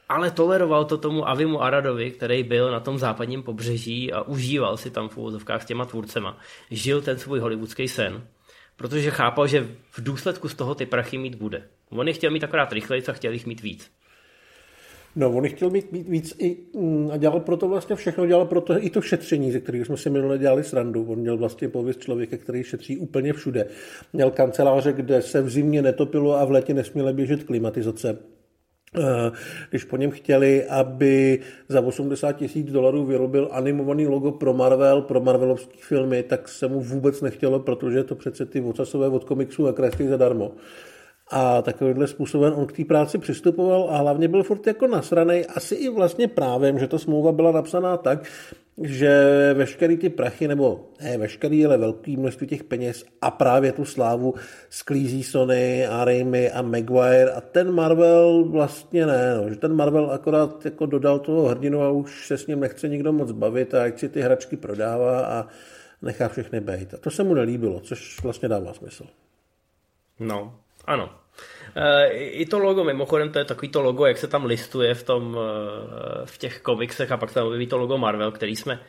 ale toleroval to tomu Avimu Aradovi, který byl na tom západním pobřeží a užíval si tam v úvozovkách s těma tvůrcema. Žil ten svůj hollywoodský sen, protože chápal, že v důsledku z toho ty prachy mít bude. On je chtěl mít akorát rychleji a chtěl jich mít víc. No, on chtěl mít, mít víc i, mm, a dělal proto vlastně všechno, dělal proto i to šetření, ze kterého jsme si minule dělali srandu. On měl vlastně pověst člověka, který šetří úplně všude. Měl kanceláře, kde se v zimě netopilo a v létě nesměly běžet klimatizace. Eh, když po něm chtěli, aby za 80 tisíc dolarů vyrobil animovaný logo pro Marvel, pro Marvelovské filmy, tak se mu vůbec nechtělo, protože to přece ty ocasové od komiksů a kreslí zadarmo. A takovýmhle způsobem on k té práci přistupoval a hlavně byl furt jako nasranej, asi i vlastně právem, že ta smlouva byla napsaná tak, že veškerý ty prachy, nebo ne veškerý, ale velký množství těch peněz a právě tu slávu sklízí Sony a Raimi a Maguire a ten Marvel vlastně ne, no, že ten Marvel akorát jako dodal toho hrdinu a už se s ním nechce nikdo moc bavit a ať si ty hračky prodává a nechá všechny bejt. A to se mu nelíbilo, což vlastně dává smysl. No, ano. E, I to logo, mimochodem, to je takový to logo, jak se tam listuje v, tom, e, v těch komiksech a pak tam objeví to logo Marvel, který jsme,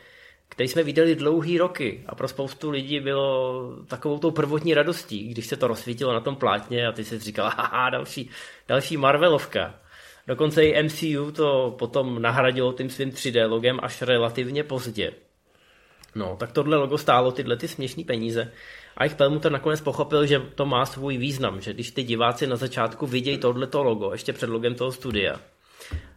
který jsme viděli dlouhý roky a pro spoustu lidí bylo takovou tou prvotní radostí, když se to rozsvítilo na tom plátně a ty si říkal, [laughs] haha, další, další Marvelovka. Dokonce i MCU to potom nahradilo tím svým 3D logem až relativně pozdě. No, tak tohle logo stálo tyhle ty směšné peníze. A jich Pelmuter nakonec pochopil, že to má svůj význam, že když ty diváci na začátku vidějí tohleto logo, ještě před logem toho studia,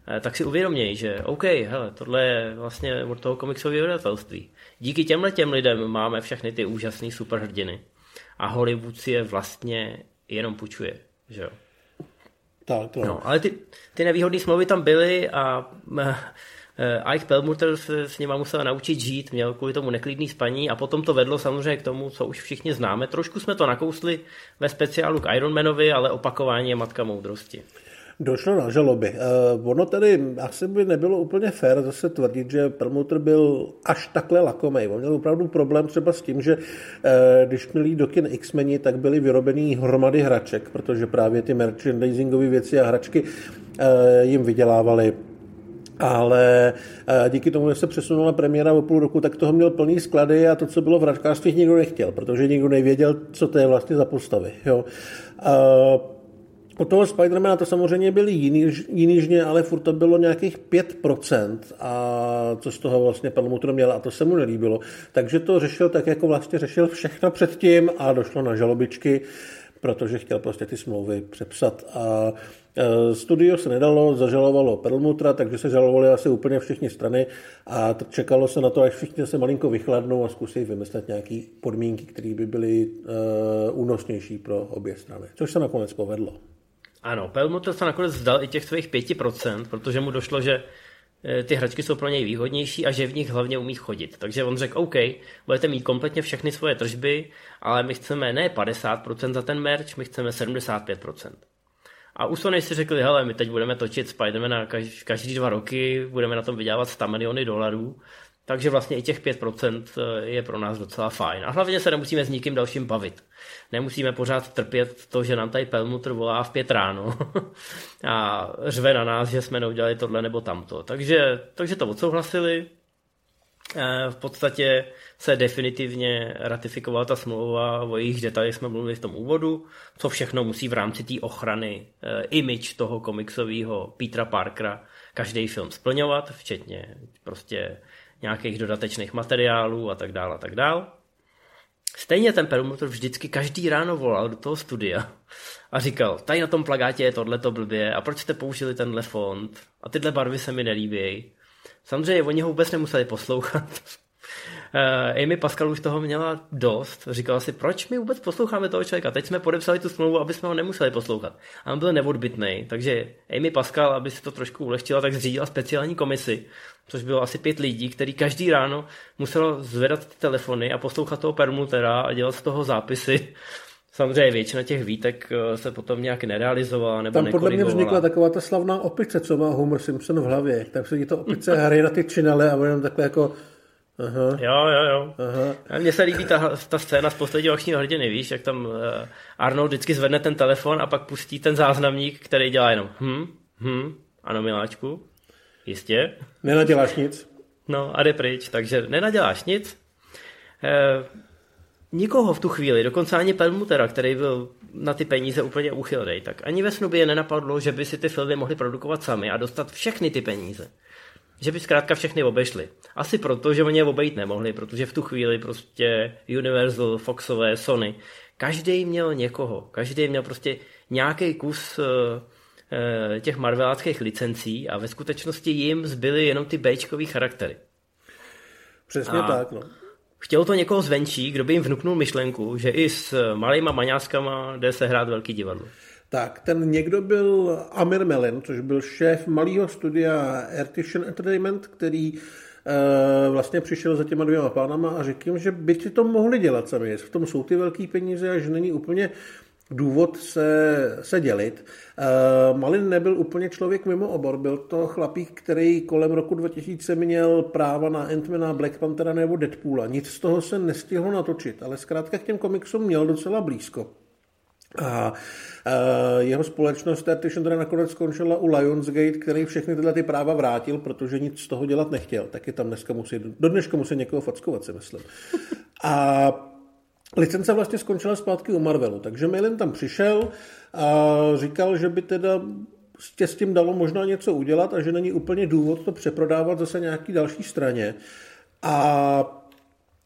eh, tak si uvědomějí, že OK, hele, tohle je vlastně od toho komiksového vydavatelství. Díky těmhle těm lidem máme všechny ty úžasné superhrdiny. A Hollywood si je vlastně jenom půjčuje, že jo. Tak, to. No, ale ty, ty nevýhodné smlouvy tam byly a Eh, Ike Pelmuter se s nima musel naučit žít, měl kvůli tomu neklidný spaní a potom to vedlo samozřejmě k tomu, co už všichni známe. Trošku jsme to nakousli ve speciálu k Ironmanovi, ale opakování je matka moudrosti. Došlo na žaloby. Uh, ono tedy asi by nebylo úplně fér zase tvrdit, že Perlmutter byl až takhle lakomej. On měl opravdu problém třeba s tím, že uh, když měli do kin X-meni, tak byly vyrobený hromady hraček, protože právě ty merchandisingové věci a hračky jim vydělávaly ale eh, díky tomu, že se přesunula premiéra o půl roku, tak toho měl plný sklady a to, co bylo v hračkářství, nikdo nechtěl, protože nikdo nevěděl, co to je vlastně za postavy. Jo. U toho Spidermana to samozřejmě byly jiný, jiný ale furt to bylo nějakých 5%, a co z toho vlastně pan Mutro měl a to se mu nelíbilo. Takže to řešil tak, jako vlastně řešil všechno předtím a došlo na žalobičky, protože chtěl prostě ty smlouvy přepsat. A studio se nedalo, zažalovalo Perlmutra, takže se žalovali asi úplně všechny strany a čekalo se na to, až všichni se malinko vychladnou a zkusí vymyslet nějaké podmínky, které by byly uh, únosnější pro obě strany, což se nakonec povedlo. Ano, Perlmutter se nakonec vzdal i těch svých 5%, protože mu došlo, že eh, ty hračky jsou pro něj výhodnější a že v nich hlavně umí chodit. Takže on řekl, OK, budete mít kompletně všechny svoje tržby, ale my chceme ne 50% za ten merch, my chceme 75%. A u Sony si řekli, hele, my teď budeme točit Spidermana každý, každý dva roky, budeme na tom vydělávat 100 miliony dolarů, takže vlastně i těch 5% eh, je pro nás docela fajn. A hlavně se nemusíme s nikým dalším bavit. Nemusíme pořád trpět to, že nám tady Pelmutr volá v pět ráno [laughs] a řve na nás, že jsme neudělali tohle nebo tamto. Takže, takže to odsouhlasili. Eh, v podstatě se definitivně ratifikovala ta smlouva, o jejich detailech jsme mluvili v tom úvodu, co všechno musí v rámci té ochrany e, image toho komiksového Petra Parkera každý film splňovat, včetně prostě nějakých dodatečných materiálů a tak dále a tak dále. Stejně ten Perlmutter vždycky každý ráno volal do toho studia a říkal, tady na tom plagátě je tohleto blbě a proč jste použili tenhle font a tyhle barvy se mi nelíbí. Samozřejmě oni ho vůbec nemuseli poslouchat, Amy Pascal už toho měla dost. Říkala si, proč my vůbec posloucháme toho člověka? Teď jsme podepsali tu smlouvu, aby jsme ho nemuseli poslouchat. A on byl neodbitný, takže Amy Pascal, aby si to trošku ulehčila, tak zřídila speciální komisi, což bylo asi pět lidí, který každý ráno muselo zvedat ty telefony a poslouchat toho permutera a dělat z toho zápisy. [laughs] Samozřejmě většina těch výtek eh, se potom nějak nerealizovala nebo Tam podle mě vznikla taková ta slavná opice, co má Homer Simpson v hlavě. Tak se jí to opice hraje na ty činele a jenom takhle jako Aha. Jo, jo, jo. Aha. Mně se líbí ta, ta scéna z posledního akčního hrdiny, víš, jak tam uh, Arnold vždycky zvedne ten telefon a pak pustí ten záznamník, který dělá jenom hm, hm, ano miláčku, jistě. Nenaděláš nic. No a jde pryč, takže nenaděláš nic. Uh, nikoho v tu chvíli, dokonce ani Pelmutera, který byl na ty peníze úplně úchylný, tak ani ve snu by je nenapadlo, že by si ty filmy mohli produkovat sami a dostat všechny ty peníze že by zkrátka všechny obešli. Asi proto, že oni je obejít nemohli, protože v tu chvíli prostě Universal, Foxové, Sony, každý měl někoho, každý měl prostě nějaký kus uh, těch marveláckých licencí a ve skutečnosti jim zbyly jenom ty Bčkový charaktery. Přesně a tak, no. Chtělo to někoho zvenčí, kdo by jim vnuknul myšlenku, že i s malýma maňáskama jde se hrát velký divadlo. Tak, ten někdo byl Amir Melin, což byl šéf malého studia Artisan Entertainment, který e, vlastně přišel za těma dvěma pánama a řekl jim, že by si to mohli dělat sami, v tom jsou ty velké peníze a že není úplně důvod se, se dělit. E, Malin nebyl úplně člověk mimo obor, byl to chlapík, který kolem roku 2000 měl práva na Ant-Mana, Black Panthera nebo Deadpoola. Nic z toho se nestihlo natočit, ale zkrátka k těm komiksům měl docela blízko. A jeho společnost Artisan teda nakonec skončila u Lionsgate, který všechny tyhle ty práva vrátil, protože nic z toho dělat nechtěl. Taky tam dneska musí, do dneška musí někoho fackovat, si myslím. A licence vlastně skončila zpátky u Marvelu, takže Millen tam přišel a říkal, že by teda s tím dalo možná něco udělat a že není úplně důvod to přeprodávat zase nějaký další straně. A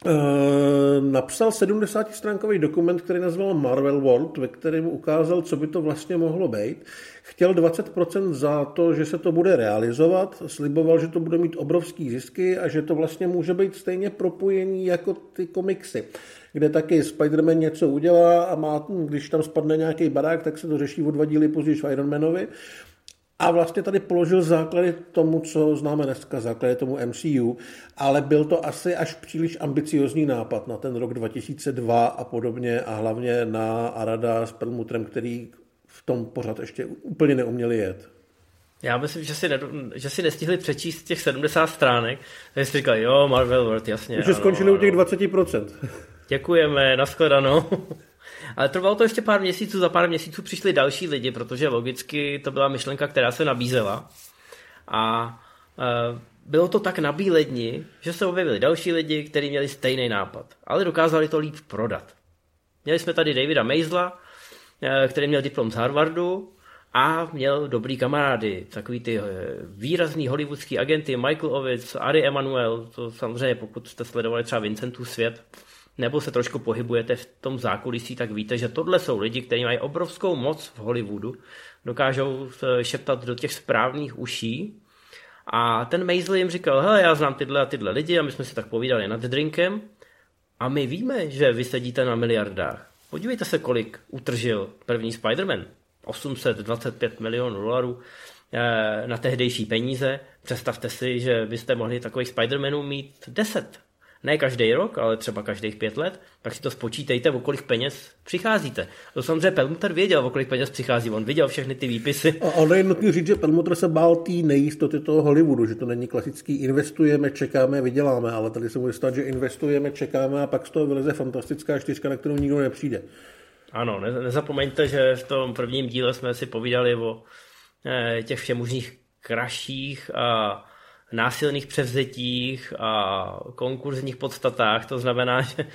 Eh, napsal 70-stránkový dokument, který nazval Marvel World, ve kterém ukázal, co by to vlastně mohlo být. Chtěl 20% za to, že se to bude realizovat, sliboval, že to bude mít obrovský zisky a že to vlastně může být stejně propojení jako ty komiksy, kde taky Spider-Man něco udělá a má, když tam spadne nějaký barák, tak se to řeší o dva díly později v Ironmanovi. A vlastně tady položil základy tomu, co známe dneska, základy tomu MCU, ale byl to asi až příliš ambiciozní nápad na ten rok 2002 a podobně a hlavně na Arada s Perlmutrem, který v tom pořád ještě úplně neuměli jet. Já myslím, že si, ne, že si nestihli přečíst těch 70 stránek, takže si říkali, jo, Marvel World, jasně. Už skončili u těch 20%. Děkujeme, nashledanou. Ale trvalo to ještě pár měsíců, za pár měsíců přišli další lidi, protože logicky to byla myšlenka, která se nabízela. A e, bylo to tak nabíledni, že se objevili další lidi, kteří měli stejný nápad, ale dokázali to líp prodat. Měli jsme tady Davida Mazela, e, který měl diplom z Harvardu a měl dobrý kamarády, takový ty e, výrazný hollywoodský agenty Michael Ovitz, Ari Emanuel, to samozřejmě pokud jste sledovali třeba Vincentův svět, nebo se trošku pohybujete v tom zákulisí, tak víte, že tohle jsou lidi, kteří mají obrovskou moc v Hollywoodu, dokážou šeptat do těch správných uší. A ten Maisel jim říkal, hele, já znám tyhle a tyhle lidi a my jsme si tak povídali nad drinkem a my víme, že vy sedíte na miliardách. Podívejte se, kolik utržil první Spider-Man. 825 milionů dolarů eh, na tehdejší peníze. Představte si, že byste mohli takových Spider-Manů mít 10 ne každý rok, ale třeba každých pět let, tak si to spočítejte, o kolik peněz přicházíte. To samozřejmě Pelmuter věděl, o kolik peněz přichází, on viděl všechny ty výpisy. A, ale je nutný říct, že Pelmuter se bál té nejistoty toho Hollywoodu, že to není klasický investujeme, čekáme, vyděláme, ale tady se může stát, že investujeme, čekáme a pak z toho vyleze fantastická čtyřka, na kterou nikdo nepřijde. Ano, ne, nezapomeňte, že v tom prvním díle jsme si povídali o eh, těch všemožných kraších a násilných převzetích a konkurzních podstatách. To znamená, že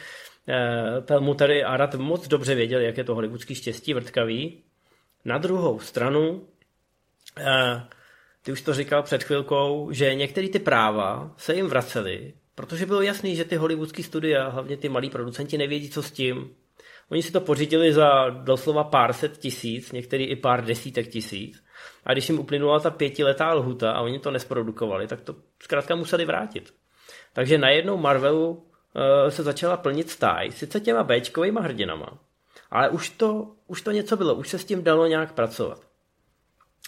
eh, Pelmuter a Arad moc dobře věděli, jak je to hollywoodský štěstí vrtkavý. Na druhou stranu, eh, ty už to říkal před chvilkou, že některé ty práva se jim vracely, protože bylo jasný, že ty hollywoodské studia, hlavně ty malí producenti, nevědí, co s tím. Oni si to pořídili za doslova pár set tisíc, některý i pár desítek tisíc. A když jim uplynula ta pětiletá lhuta a oni to nesprodukovali, tak to zkrátka museli vrátit. Takže najednou Marvelu se začala plnit stáj, sice těma Bčkovýma hrdinama, ale už to, už to něco bylo, už se s tím dalo nějak pracovat.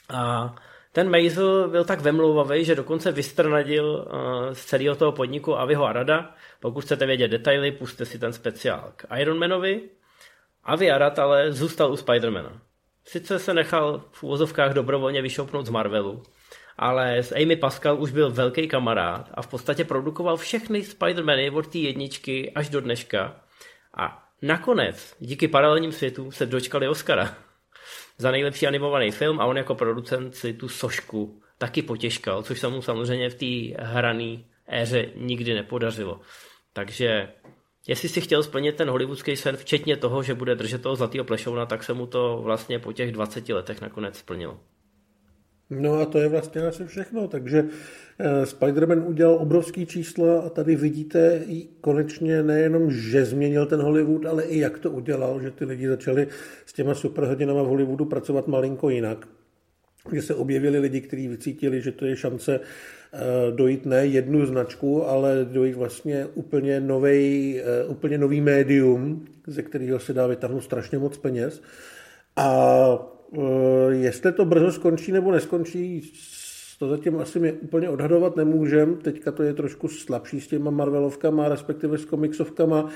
A ten Maisel byl tak vemlouvavý, že dokonce vystrnadil uh, z celého toho podniku Aviho Arada. Pokud chcete vědět detaily, puste si ten speciál k Ironmanovi. Avi Arad ale zůstal u Spidermana. Sice se nechal v úvozovkách dobrovolně vyšoupnout z Marvelu, ale s Amy Pascal už byl velký kamarád a v podstatě produkoval všechny Spider-Many od té jedničky až do dneška. A nakonec, díky paralelním světu, se dočkali Oscara za nejlepší animovaný film a on jako producent si tu sošku taky potěžkal, což se mu samozřejmě v té hrané éře nikdy nepodařilo. Takže jestli si chtěl splnit ten hollywoodský sen, včetně toho, že bude držet toho zlatého plešouna, tak se mu to vlastně po těch 20 letech nakonec splnilo. No a to je vlastně asi všechno, takže eh, Spider-Man udělal obrovský čísla a tady vidíte i konečně nejenom, že změnil ten Hollywood, ale i jak to udělal, že ty lidi začali s těma superhrdinama v Hollywoodu pracovat malinko jinak. Že se objevili lidi, kteří vycítili, že to je šance eh, dojít ne jednu značku, ale dojít vlastně úplně, novej, eh, úplně nový médium, ze kterého se dá vytáhnout strašně moc peněz. A Eh, jestli to brzo skončí nebo neskončí, to zatím asi mě úplně odhadovat nemůžem. Teďka to je trošku slabší s těma Marvelovkama, respektive s komiksovkama,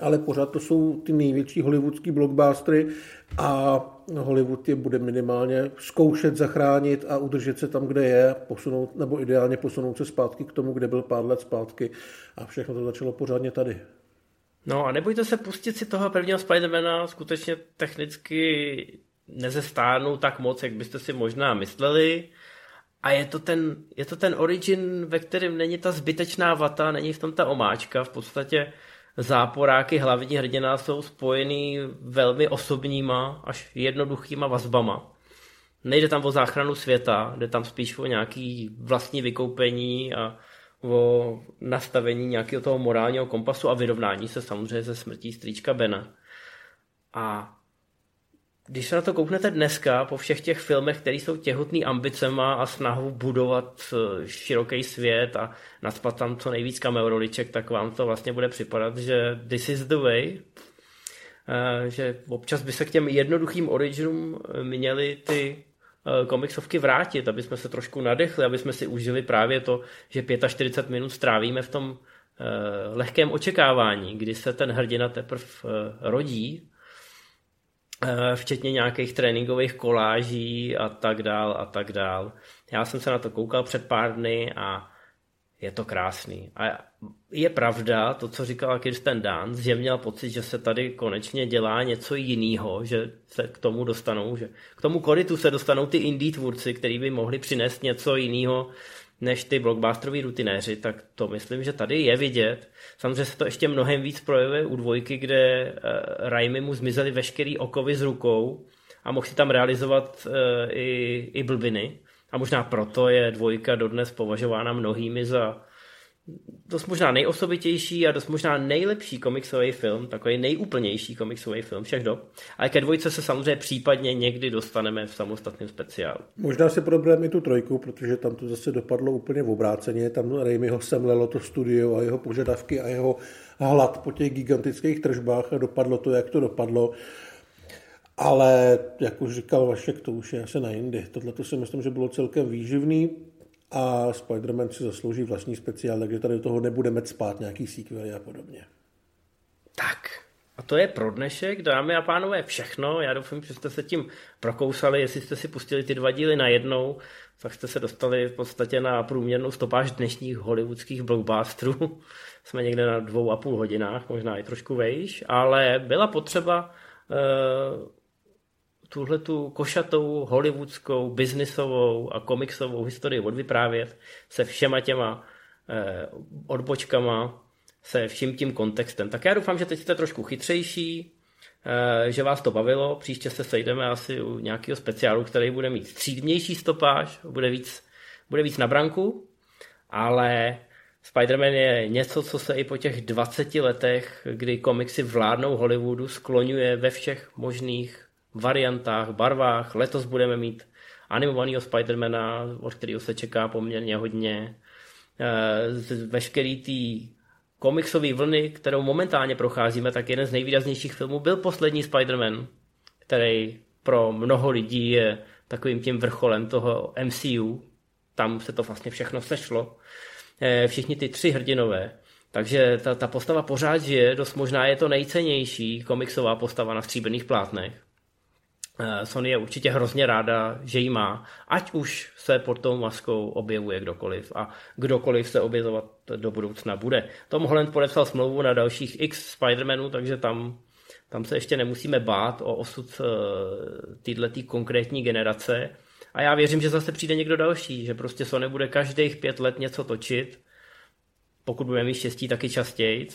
ale pořád to jsou ty největší hollywoodský blockbustery a Hollywood je bude minimálně zkoušet zachránit a udržet se tam, kde je, posunout, nebo ideálně posunout se zpátky k tomu, kde byl pár let zpátky a všechno to začalo pořádně tady. No a nebojte se pustit si toho prvního Spidermana, skutečně technicky nezestáhnou tak moc, jak byste si možná mysleli. A je to, ten, je to ten origin, ve kterém není ta zbytečná vata, není v tom ta omáčka. V podstatě záporáky hlavní hrdina jsou spojený velmi osobníma až jednoduchýma vazbama. Nejde tam o záchranu světa, jde tam spíš o nějaký vlastní vykoupení a o nastavení nějakého toho morálního kompasu a vyrovnání se samozřejmě ze smrtí strýčka Bena. A když se na to kouknete dneska, po všech těch filmech, které jsou těhotný ambicema a snahou budovat eh, široký svět a nadspat tam co nejvíc kameroliček, tak vám to vlastně bude připadat, že this is the way, eh, že občas by se k těm jednoduchým originům měli ty eh, komiksovky vrátit, aby jsme se trošku nadechli, aby jsme si užili právě to, že 45 minut strávíme v tom lehkém očekávání, kdy se ten hrdina teprve rodí. Eh, včetně nějakých tréninkových koláží a tak dál a tak dál. Já jsem se na to koukal před pár dny a je to krásný. A je pravda to, co říkala Kirsten Dunst, že měl pocit, že se tady konečně dělá něco jiného, že se k tomu dostanou, že k tomu koritu se dostanou ty indie tvůrci, kteří by mohli přinést něco jiného, než ty blockbusteroví rutinéři, tak to myslím, že tady je vidět. Samozřejmě se to ještě mnohem víc projevuje u dvojky, kde uh, Raimi mu zmizely veškerý okovy z rukou a mohl si tam realizovat uh, i, i blbiny. A možná proto je dvojka dodnes považována mnohými za dost možná nejosobitější a dost možná nejlepší komiksový film, takový nejúplnější komiksový film všech dob. Ale ke dvojce se samozřejmě případně někdy dostaneme v samostatném speciálu. Možná si probereme i tu trojku, protože tam to zase dopadlo úplně v obráceně. Tam Raimiho semlelo to studio a jeho požadavky a jeho hlad po těch gigantických tržbách a dopadlo to, jak to dopadlo. Ale, jak už říkal Vašek, to už je asi na jindy. Tohle to si myslím, že bylo celkem výživný a Spider-Man si zaslouží vlastní speciál, takže tady do toho nebudeme spát nějaký sequely a podobně. Tak, a to je pro dnešek, dámy a pánové, všechno. Já doufám, že jste se tím prokousali. Jestli jste si pustili ty dva díly najednou, tak jste se dostali v podstatě na průměrnou stopáž dnešních hollywoodských blockbusterů. [laughs] Jsme někde na dvou a půl hodinách, možná i trošku vejš, ale byla potřeba uh, tuhle tu košatou hollywoodskou, biznisovou a komiksovou historii odvyprávět se všema těma eh, odbočkama, se vším tím kontextem. Tak já doufám, že teď jste trošku chytřejší, eh, že vás to bavilo. Příště se sejdeme asi u nějakého speciálu, který bude mít střídnější stopáž, bude víc, bude víc na branku, ale Spider-Man je něco, co se i po těch 20 letech, kdy komiksy vládnou Hollywoodu, skloňuje ve všech možných variantách, barvách. Letos budeme mít animovaného Spidermana, od kterého se čeká poměrně hodně. Eh, veškerý tý komiksové vlny, kterou momentálně procházíme, tak jeden z nejvýraznějších filmů byl poslední Spider-Man, který pro mnoho lidí je takovým tím vrcholem toho MCU. Tam se to vlastně všechno sešlo. Eh, všichni ty tři hrdinové. Takže ta, ta postava pořád žije, dost možná je to nejcennější komiksová postava na stříbrných plátnech. Eh, Sony je určitě hrozně ráda, že ji má, ať už se pod tou maskou objevuje kdokoliv a kdokoliv se objevovat do budoucna bude. Tom Holland podepsal smlouvu na dalších x Spider-Manů, takže tam, tam se ještě nemusíme bát o osud eh, této konkrétní generace. A já věřím, že zase přijde někdo další, že prostě Sony bude každých pět let něco točit, pokud budeme mít štěstí, taky častěji.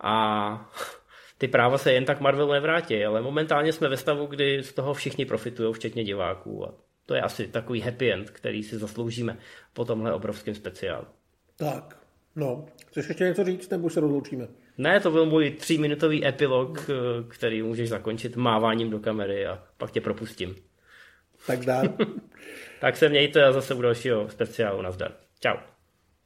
A [laughs] ty práva se jen tak Marvelu nevrátí, ale momentálně jsme ve stavu, kdy z toho všichni profitují, včetně diváků. A to je asi takový happy end, který si zasloužíme po tomhle obrovském speciálu. Tak, no. Chceš ještě něco říct, nebo se rozloučíme? Ne, to byl můj tříminutový epilog, který můžeš zakončit máváním do kamery a pak tě propustím. Tak dá. [laughs] tak se mějte a zase u dalšího speciálu. Nazdar. Ciao.